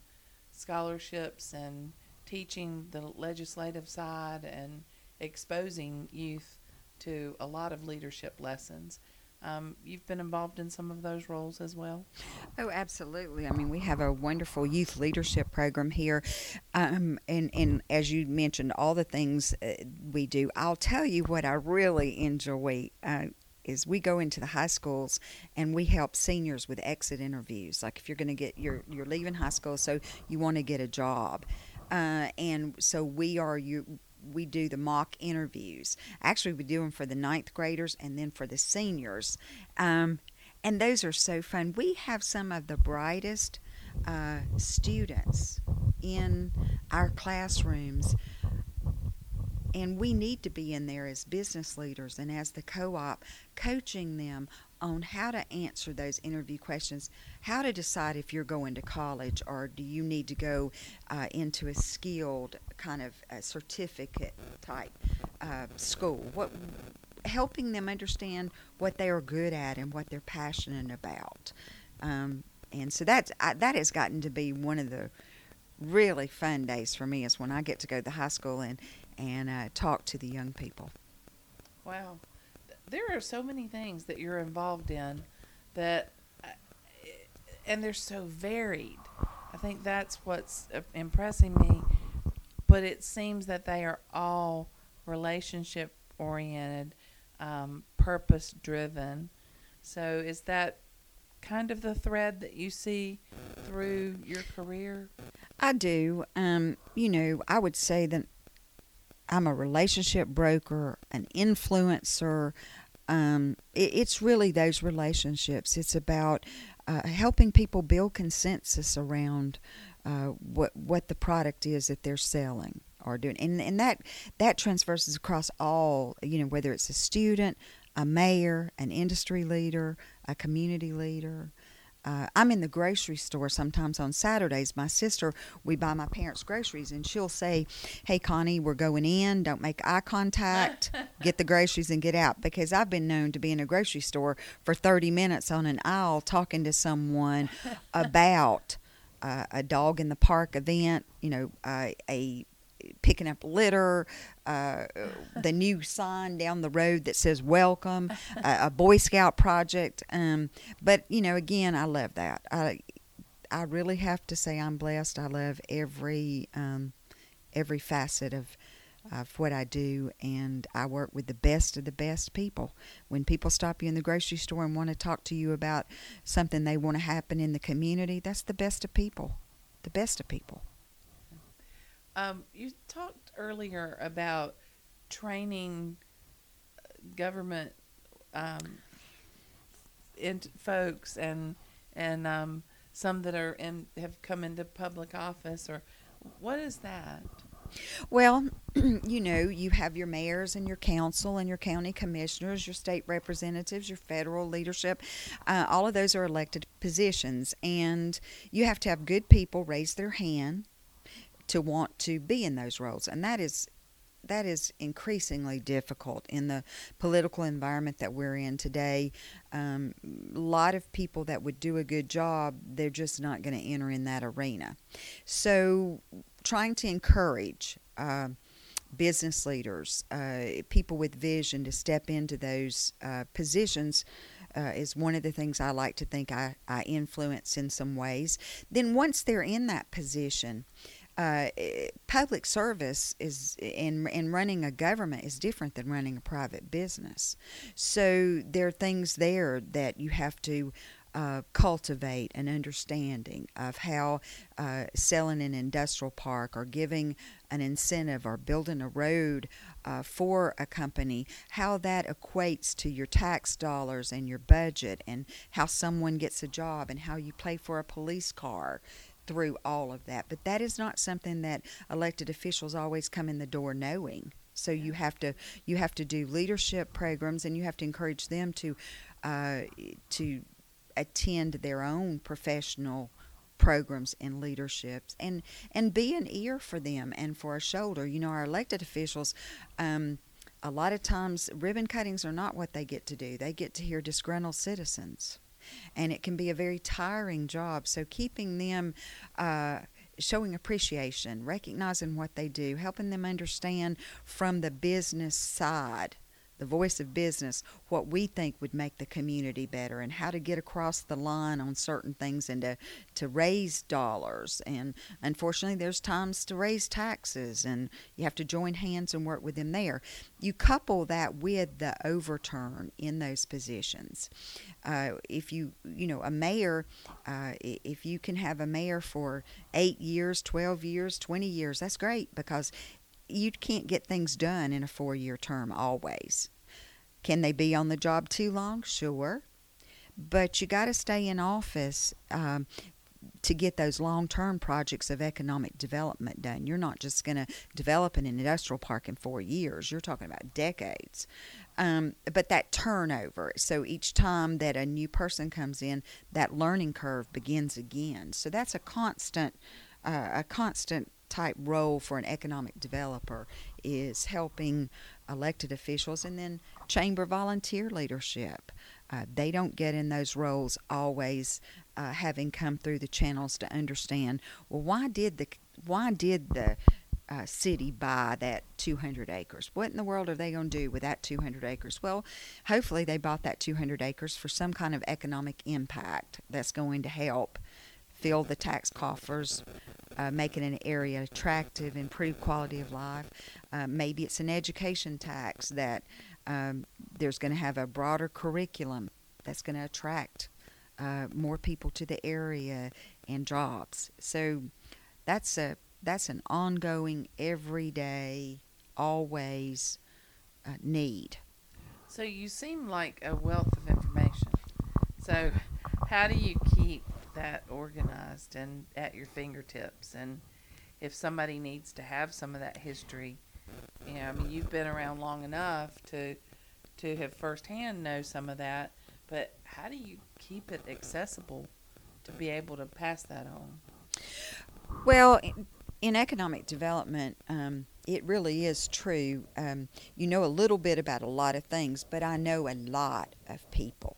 scholarships and teaching the legislative side and exposing youth to a lot of leadership lessons. Um, you've been involved in some of those roles as well. Oh, absolutely. I mean, we have a wonderful youth leadership program here. Um, and, and as you mentioned, all the things uh, we do. I'll tell you what I really enjoy. Uh, is we go into the high schools and we help seniors with exit interviews. Like if you're going to get you're you're leaving high school, so you want to get a job, uh, and so we are you we do the mock interviews. Actually, we do them for the ninth graders and then for the seniors. Um, and those are so fun. We have some of the brightest uh, students in our classrooms. And we need to be in there as business leaders and as the co op, coaching them on how to answer those interview questions, how to decide if you're going to college or do you need to go uh, into a skilled kind of a certificate type uh, school. What helping them understand what they are good at and what they're passionate about. Um, and so that's I, that has gotten to be one of the really fun days for me is when I get to go to the high school and and uh, talk to the young people. Wow. There are so many things that you're involved in that, uh, and they're so varied. I think that's what's uh, impressing me. But it seems that they are all relationship oriented, um, purpose driven. So is that kind of the thread that you see through your career? I do. Um, you know, I would say that I'm a relationship broker, an influencer. Um, it, it's really those relationships. It's about uh, helping people build consensus around uh, what what the product is that they're selling or doing, and and that that transverses across all. You know, whether it's a student, a mayor, an industry leader, a community leader. Uh, I'm in the grocery store sometimes on Saturdays. My sister, we buy my parents' groceries, and she'll say, Hey, Connie, we're going in. Don't make eye contact. Get the groceries and get out. Because I've been known to be in a grocery store for 30 minutes on an aisle talking to someone about uh, a dog in the park event, you know, uh, a picking up litter, uh, the new sign down the road that says welcome, uh, a Boy Scout project. Um, but, you know, again, I love that. I, I really have to say I'm blessed. I love every um, every facet of of what I do, and I work with the best of the best people. When people stop you in the grocery store and want to talk to you about something they want to happen in the community, that's the best of people. The best of people. Um, you talked earlier about training uh, government um, folks and and um, some that are in have come into public office or what is that? Well, you know, you have your mayors and your council and your county commissioners, your state representatives, your federal leadership. Uh, all of those are elected positions, and you have to have good people raise their hand to want to be in those roles, and that is that is increasingly difficult in the political environment that we're in today. Um, a lot of people that would do a good job, they're just not going to enter in that arena. So, trying to encourage uh, business leaders, uh, people with vision to step into those uh, positions. Uh, is one of the things I like to think I, I influence in some ways. Then, once they're in that position, uh, public service is in in running a government is different than running a private business. So there are things there that you have to uh, cultivate an understanding of how uh, selling an industrial park or giving an incentive or building a road uh, for a company, how that equates to your tax dollars and your budget, and how someone gets a job, and how you pay for a police car through all of that. But that is not something that elected officials always come in the door knowing. So you have to you have to do leadership programs, and you have to encourage them to uh, to attend their own professional programs and leaderships and and be an ear for them and for a shoulder you know our elected officials um, a lot of times ribbon cuttings are not what they get to do they get to hear disgruntled citizens and it can be a very tiring job. So keeping them. Uh, showing appreciation, recognizing what they do, helping them understand from the business side the voice of business, what we think would make the community better, and how to get across the line on certain things and to, to raise dollars. And unfortunately, there's times to raise taxes, and you have to join hands and work with them there. You couple that with the overturn in those positions. Uh, if you, you know, a mayor, uh, if you can have a mayor for eight years, 12 years, 20 years, that's great because you can't get things done in a four year term always. Can they be on the job too long? Sure. But you got to stay in office um, to get those long term projects of economic development done. You're not just going to develop an industrial park in four years, you're talking about decades. Um, but that turnover, so each time that a new person comes in, that learning curve begins again. So that's a constant, uh, a constant type role for an economic developer is helping elected officials and then chamber volunteer leadership. Uh, they don't get in those roles always uh, having come through the channels to understand well why did the why did the uh, city buy that 200 acres. What in the world are they going to do with that 200 acres? Well, hopefully they bought that 200 acres for some kind of economic impact that's going to help fill the tax coffers uh, making an area attractive, improve quality of life. Uh, maybe it's an education tax that um, there's going to have a broader curriculum that's going to attract uh, more people to the area and jobs. So that's a that's an ongoing, everyday, always uh, need. So you seem like a wealth of information. So how do you keep that organized and at your fingertips. And if somebody needs to have some of that history, you know, I mean, you've been around long enough to to have firsthand know some of that. But how do you keep it accessible to be able to pass that on? Well, in economic development, um, it really is true. Um, you know a little bit about a lot of things, but I know a lot of people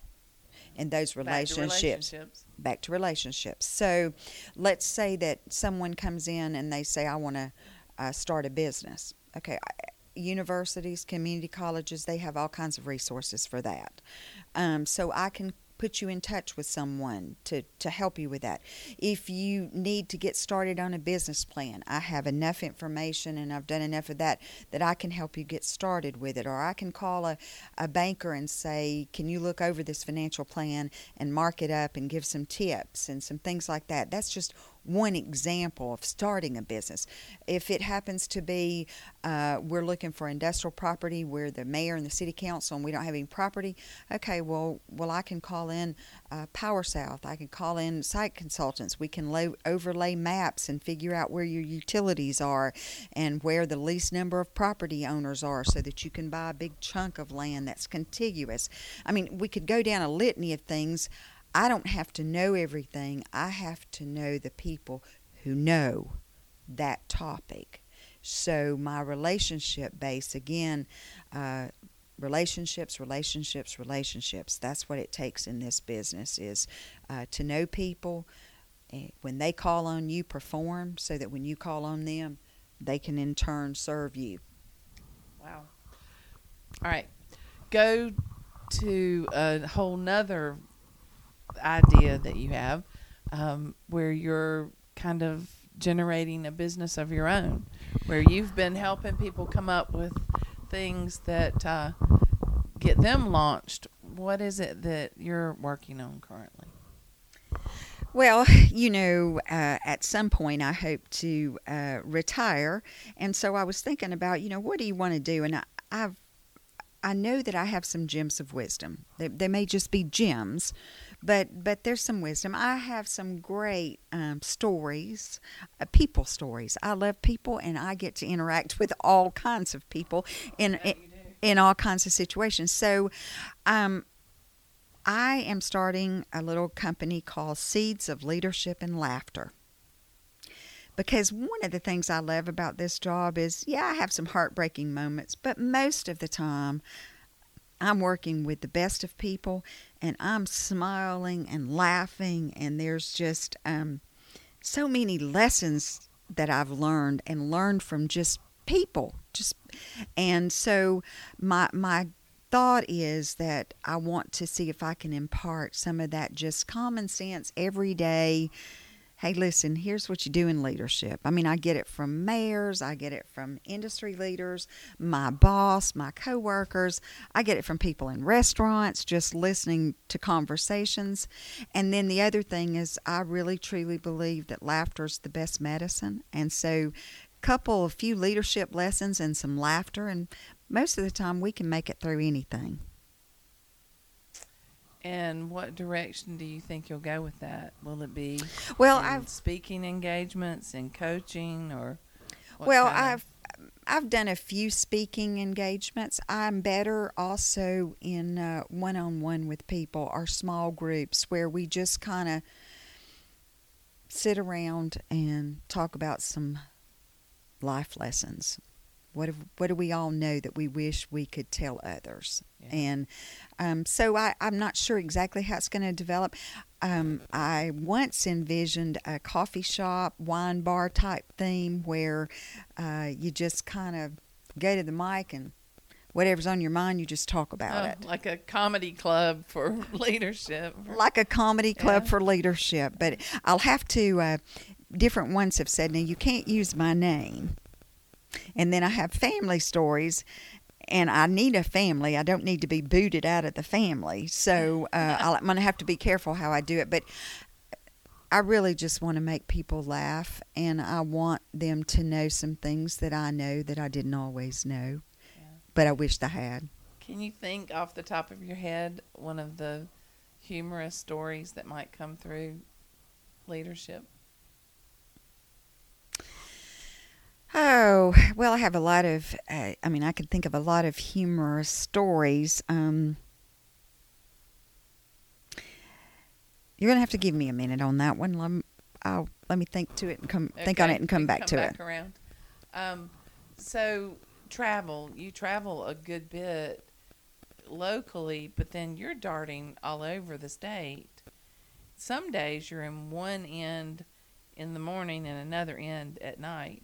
and those relationships. Relationships. Back to relationships. So let's say that someone comes in and they say, I want to uh, start a business. Okay, universities, community colleges, they have all kinds of resources for that. Um, so I can put you in touch with someone to, to help you with that. If you need to get started on a business plan, I have enough information and I've done enough of that that I can help you get started with it. Or I can call a, a banker and say, Can you look over this financial plan and mark it up and give some tips and some things like that? That's just one example of starting a business. If it happens to be uh, we're looking for industrial property where the mayor and the city council and we don't have any property, okay, well, well I can call in uh, PowerSouth. I can call in site consultants. We can lay, overlay maps and figure out where your utilities are and where the least number of property owners are so that you can buy a big chunk of land that's contiguous. I mean, we could go down a litany of things. I don't have to know everything. I have to know the people who know that topic. So my relationship base again, uh, relationships, relationships, relationships. That's what it takes in this business is uh, to know people. When they call on you, perform so that when you call on them, they can in turn serve you. Wow. All right. Go to a whole nother idea that you have um, where you're kind of generating a business of your own, where you've been helping people come up with things that uh, get them launched. What is it that you're working on currently? Well, you know, uh, at some point I hope to uh, retire, and so I was thinking about, you know, what do you want to do? And I, I've, I know that I have some gems of wisdom. They, they may just be gems, but but there's some wisdom. I have some great um, stories, uh, people stories. I love people, and I get to interact with all kinds of people in in, in all kinds of situations. So, um, I am starting a little company called Seeds of Leadership and Laughter. Because one of the things I love about this job is, yeah, I have some heartbreaking moments, but most of the time, I'm working with the best of people and I'm smiling and laughing, and there's just um, so many lessons that I've learned and learned from just people. Just and so my my thought is that I want to see if I can impart some of that just common sense everyday hey, listen, here's what you do in leadership. I mean, I get it from mayors, I get it from industry leaders, my boss, my coworkers, I get it from people in restaurants, just listening to conversations. And then the other thing is, I really truly believe that laughter is the best medicine. And so, couple a few leadership lessons and some laughter and most of the time we can make it through anything and what direction do you think you'll go with that? Will it be well, I've speaking engagements and coaching, or well, of- I've I've done a few speaking engagements. I'm better also in uh, one-on-one with people or small groups where we just kind of sit around and talk about some life lessons. What have, what do we all know that we wish we could tell others? Yeah. And um, so I, I'm not sure exactly how it's going to develop. Um, I once envisioned a coffee shop, wine bar type theme where uh, you just kind of go to the mic and whatever's on your mind, you just talk about Oh, it. like a comedy club for leadership. Like a comedy club Yeah. for leadership. But I'll have to, uh, different ones have said, now you can't use my name. And then I have family stories. And I need a family. I don't need to be booted out of the family. So uh, I'll, I'm going to have to be careful how I do it. But I really just want to make people laugh, and I want them to know some things that I know that I didn't always know, Yeah. but I wished I had. Can you think off the top of your head one of the humorous stories that might come through leadership? Oh, well, I have a lot of, uh, I mean, I can think of a lot of humorous stories. Um, you're going to have to give me a minute on that one. Let me, I'll, let me think to it and come think on it and come back can to come it. Around. Um, so travel, you travel a good bit locally, but then you're darting all over the state. Some days you're in one end in the morning and another end at night.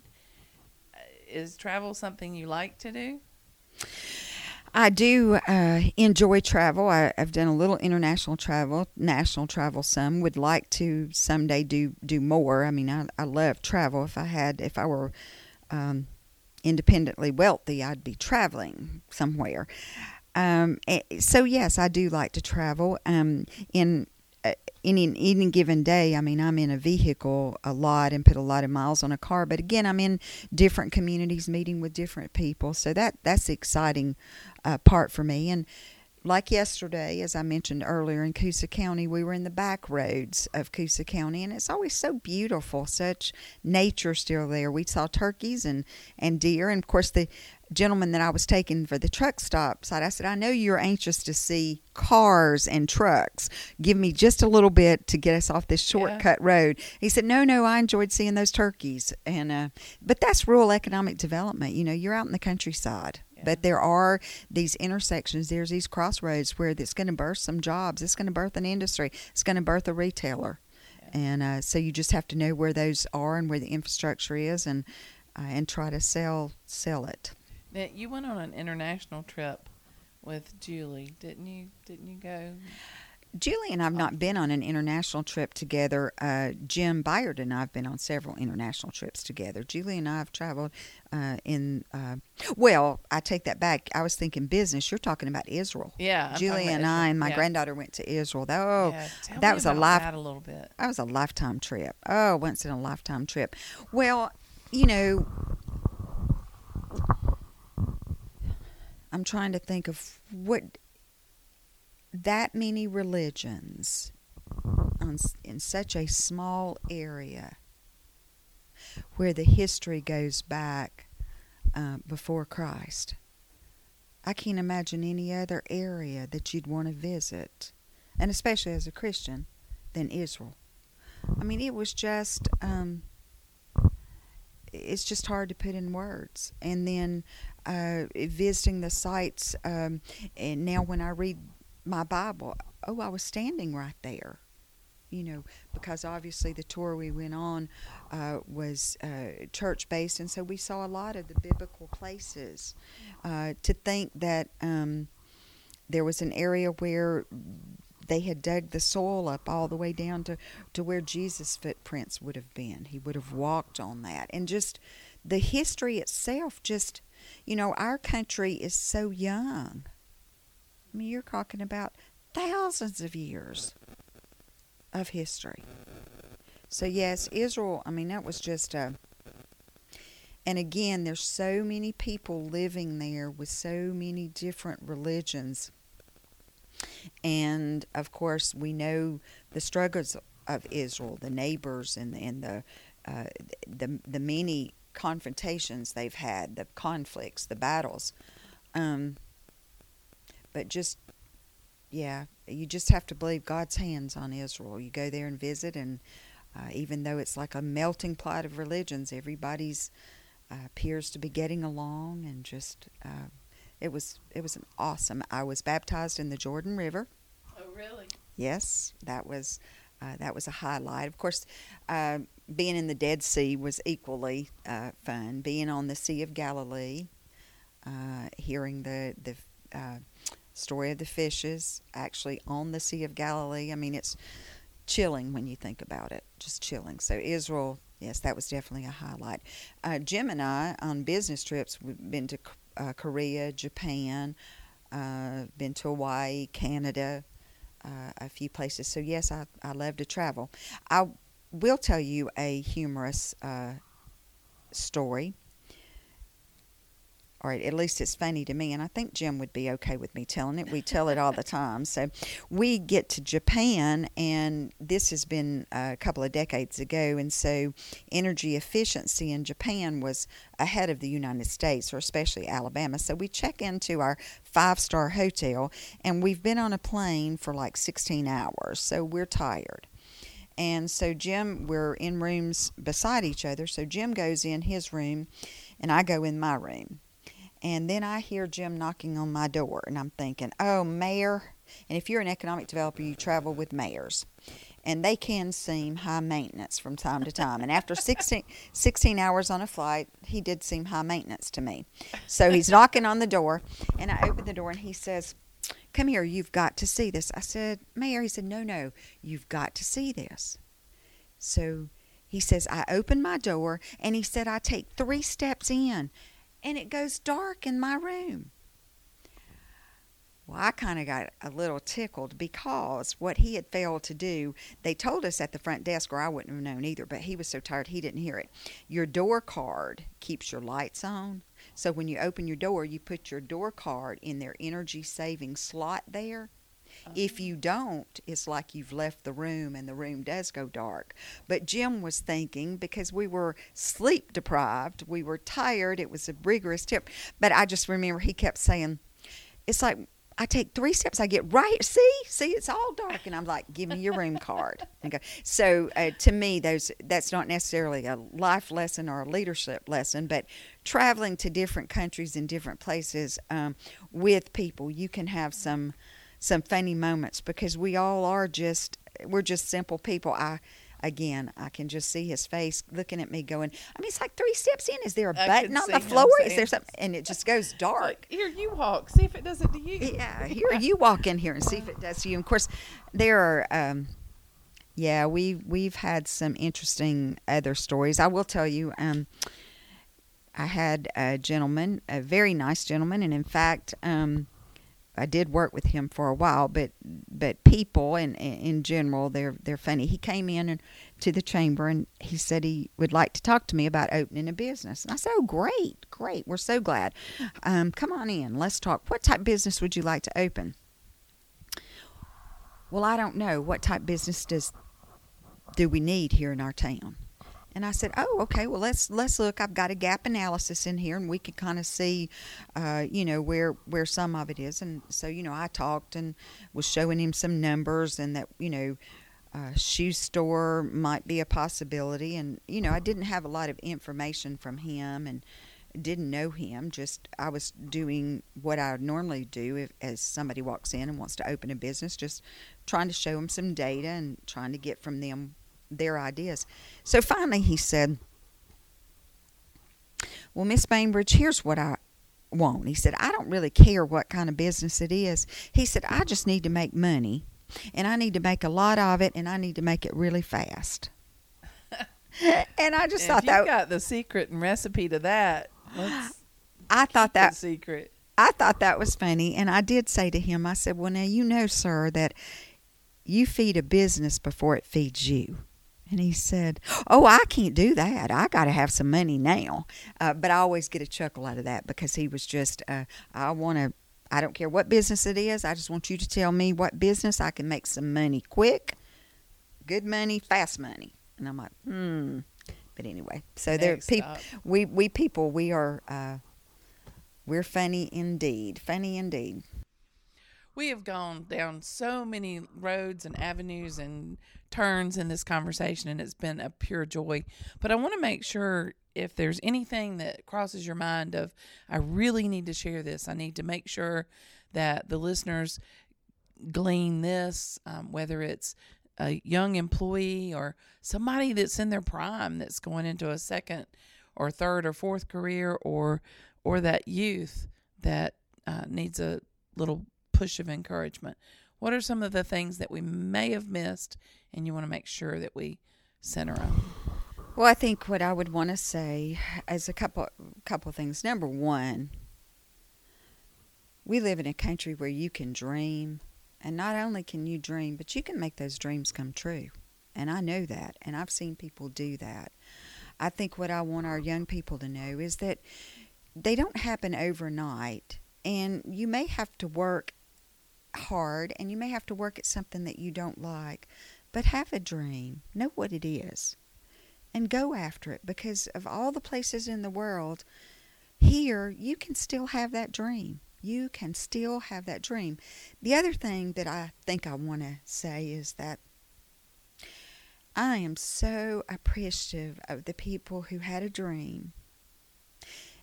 Is travel something you like to do? I do uh, enjoy travel. I, I've done a little international travel, national travel. Some would like to someday do do more. I mean, I, I love travel. If I had, if I were um, independently wealthy, I'd be traveling somewhere. Um, eh, so yes, I do like to travel. Um, in any any given day, I mean, I'm in a vehicle a lot and put a lot of miles on a car. But again, I'm in different communities, meeting with different people. So that that's the exciting uh, part for me. And like yesterday, as I mentioned earlier in Coosa County, we were in the back roads of Coosa County, and it's always so beautiful, such nature still there. We saw turkeys and, and deer, and of course, the gentleman that I was taking for the truck stop side, I said, I know you're anxious to see cars and trucks. Give me just a little bit to get us off this shortcut yeah. road. He said, No, no, I enjoyed seeing those turkeys. And, uh, but that's rural economic development. You know, you're out in the countryside. But there are these intersections, there's these crossroads where it's going to birth some jobs, it's going to birth an industry, it's going to birth a retailer. Yeah. And uh, so you just have to know where those are and where the infrastructure is and uh, and try to sell sell it. Now, you went on an international trip with Julie, didn't you? Didn't you go? Julie and I've not been on an international trip together. Uh, Jim Byard and I have been on several international trips together. Julie and I have traveled uh, in, uh, well, I take that back. I was thinking business. You're talking about Israel. Yeah. Julie and I and my yeah. granddaughter went to Israel. Oh, yeah, that was a life. That a little bit. That was a lifetime trip. Oh, once in a lifetime trip. Well, you know, I'm trying to think of what that many religions on, in such a small area where the history goes back uh, before Christ. I can't imagine any other area that you'd want to visit, and especially as a Christian, than Israel. I mean, it was just, um, it's just hard to put in words. And then uh, visiting the sites, um, and now when I read my Bible. Oh, I was standing right there. You know, because obviously the tour we went on uh, was uh, church based, and so we saw a lot of the biblical places. Uh, to think that um, there was an area where they had dug the soil up all the way down to, to where Jesus' footprints would have been. He would have walked on that. And just the history itself, just, you know, our country is so young. I mean, you're talking about thousands of years of history. So, yes, Israel, I mean, that was just a. And again, there's so many people living there with so many different religions. And of course, we know the struggles of Israel, the neighbors, and, and the, uh, the, the many confrontations they've had, the conflicts, the battles. Um, but just yeah, you just have to believe God's hands on Israel. You go there and visit, and uh, even though it's like a melting pot of religions, everybody's uh, appears to be getting along, and just uh, it was it was an awesome. I was baptized in the Jordan River. Oh, really? Yes, that was uh, that was a highlight. Of course, uh, being in the Dead Sea was equally uh, fun. Being on the Sea of Galilee, hearing the the story of the fishes, actually on the Sea of Galilee. I mean, it's chilling when you think about it, just chilling. So, Israel, yes, that was definitely a highlight. Uh, Jim and I, on business trips, we've been to uh, Korea, Japan, uh, been to Hawaii, Canada, uh, a few places. So, yes, I, I love to travel. I will tell you a humorous uh, story or at least it's funny to me, and I think Jim would be okay with me telling it. We tell it all the time. So we get to Japan, and this has been a couple of decades ago, and so energy efficiency in Japan was ahead of the United States, or especially Alabama. So we check into our five star hotel, and we've been on a plane for like 16 hours, so we're tired. And so Jim, we're in rooms beside each other. So Jim goes in his room, and I go in my room. And then I hear Jim knocking on my door, and I'm thinking, oh, Mayor, And if you're an economic developer, you travel with mayors. And they can seem high maintenance from time to time. And after 16, 16 hours on a flight, he did seem high maintenance to me. So he's knocking on the door, and I open the door, and he says, Come here, you've got to see this. I said, Mayor, he said, No, no, you've got to see this. So he says, I open my door, and he said, I take three steps in, and it goes dark in my room. Well, I kind of got a little tickled because what he had failed to do, they told us at the front desk, or I wouldn't have known either, but he was so tired he didn't hear it. Your door card keeps your lights on. So when you open your door, you put your door card in their energy saving slot there. If you don't, it's like you've left the room and the room does go dark. But Jim was thinking because we were sleep deprived, we were tired, it was a rigorous tip. But I just remember he kept saying, it's like I take three steps, I get right. See, see, it's all dark, and I'm like, "Give me your room card." Go. So uh, to me, those that's not necessarily a life lesson or a leadership lesson, but traveling to different countries and different places um, with people, you can have some some funny moments because we all are just we're just simple people. I again, I can just see his face looking at me, going, "I mean, it's like three steps in. Is there a I button on the floor? Is there something?" And it just goes dark. Here, you walk. See if it does it to you. Yeah, here you walk in here and see if it does to you. And of course, there are, um, yeah, we we've had some interesting other stories. I will tell you. Um, I had a gentleman, a very nice gentleman, and in fact, um, I did work with him for a while. But but people in in general, they're they're funny. He came in and to the chamber and he said he would like to talk to me about opening a business. And I said, "Oh, great, great. We're so glad. Um, come on in. Let's talk. What type of business would you like to open?" Well, I don't know. What type of business does do we need here in our town? And I said, "Oh, okay. Well, let's let's look. I've got a gap analysis in here, and we could kind of see, uh, you know, where where some of it is." And so, you know, I talked and was showing him some numbers, and that you know, uh, shoe store might be a possibility. And you know, I didn't have a lot of information from him, and didn't know him. Just I was doing what I would normally do if, as somebody walks in and wants to open a business, just trying to show them some data and trying to get from them their ideas. So finally, he said, "Well, Miss Bainbridge, here's what I." Want. He said, I don't really care what kind of business it is. He said, I just need to make money and I need to make a lot of it and I need to make it really fast. and I just And thought that got the secret and recipe to that. I thought that secret. I thought that was funny, and I did say to him, I said, "Well, now you know, sir, that you feed a business before it feeds you." And he said, "Oh, I can't do that. I got to have some money now." Uh, but I always get a chuckle out of that because he was just, uh, "I want to. I don't care what business it is. I just want you to tell me what business I can make some money quick, good money, fast money." And I'm like, "Hmm." But anyway, so there people we we people we are uh, we're funny indeed, funny indeed. We have gone down so many roads and avenues and turns in this conversation, and it's been a pure joy. But I want to make sure if there's anything that crosses your mind of, I really need to share this. I need to make sure that the listeners glean this, um, whether it's a young employee or somebody that's in their prime that's going into a second or third or fourth career or or that youth that uh, needs a little push of encouragement what are some of the things that we may have missed and you want to make sure that we center on Well, I think what I would want to say is a couple couple things. Number one, we live in a country where you can dream, and not only can you dream, but you can make those dreams come true. And I know that, and I've seen people do that. I think what I want our young people to know is that they don't happen overnight, and you may have to work hard, and you may have to work at something that you don't like, but have a dream. Know what it is and go after it because of all the places in the world here you can still have that dream you can still have that dream the other thing that i think i want to say is that i am so appreciative of the people who had a dream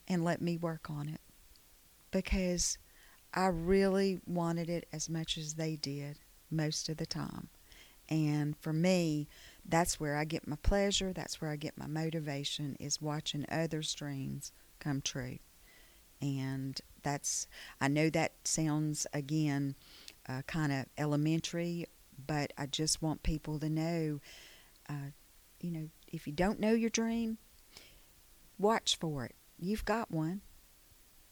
and let me work on it because I really wanted it as much as they did most of the time. And for me, that's where I get my pleasure, that's where I get my motivation is watching others' dreams come true. And that's I know that sounds again uh, kind of elementary, but I just want people to know uh, you know, if you don't know your dream, watch for it. You've got one.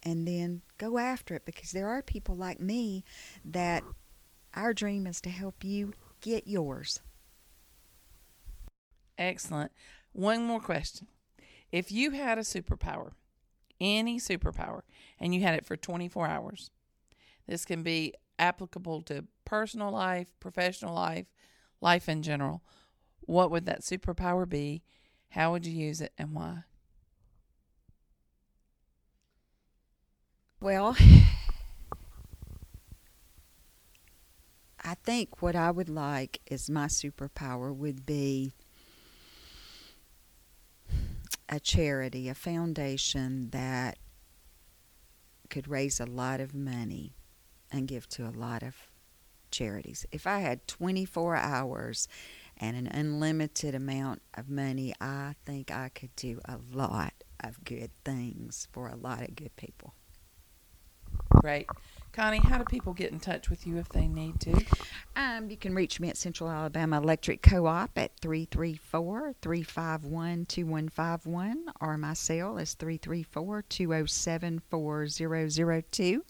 And then go after it because there are people like me that our dream is to help you get yours. Excellent. One more question. If you had a superpower, any superpower, and you had it for 24 hours, this can be applicable to personal life, professional life, life in general. What would that superpower be? How would you use it and why? Well, I think what I would like is my superpower would be a charity, a foundation that could raise a lot of money and give to a lot of charities. If I had 24 hours and an unlimited amount of money, I think I could do a lot of good things for a lot of good people. Great. Connie, how do people get in touch with you if they need to? Um, you can reach me at Central Alabama Electric Co op at 334 351 2151, or my cell is 334 207 4002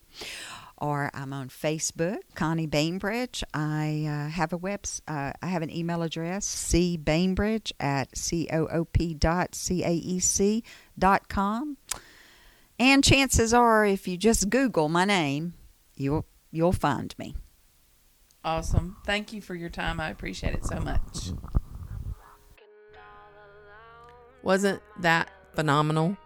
or I'm on Facebook, Connie Bainbridge. I uh, have a web, uh, I have an email address, cbainbridge at coop And chances are, if you just Google my name, you'll you'll find me. Awesome. Thank you for your time. I appreciate it so much. Wasn't that phenomenal?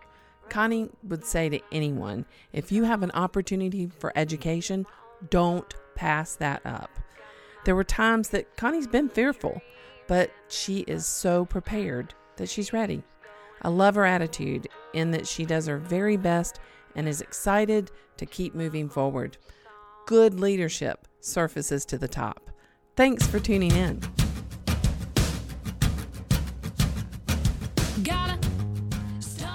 Connie would say to anyone if you have an opportunity for education, don't pass that up. There were times that Connie's been fearful, but she is so prepared that she's ready. I love her attitude in that she does her very best and is excited to keep moving forward. Good leadership surfaces to the top. Thanks for tuning in.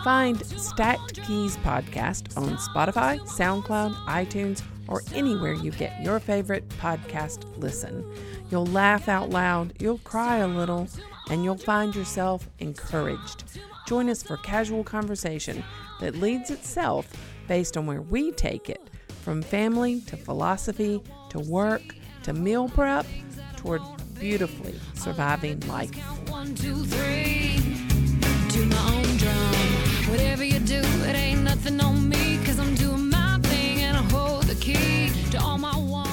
Find Stacked Keys Podcast on Spotify, SoundCloud, iTunes, or anywhere you get your favorite podcast listen. You'll laugh out loud, you'll cry a little, and you'll find yourself encouraged. Join us for casual conversation that leads itself based on where we take it from family to philosophy to work to meal prep toward beautifully surviving life. One, two, three, my own drum. Whatever you do, it ain't nothing on me, cause I'm doing my thing and I hold the key to all my wants.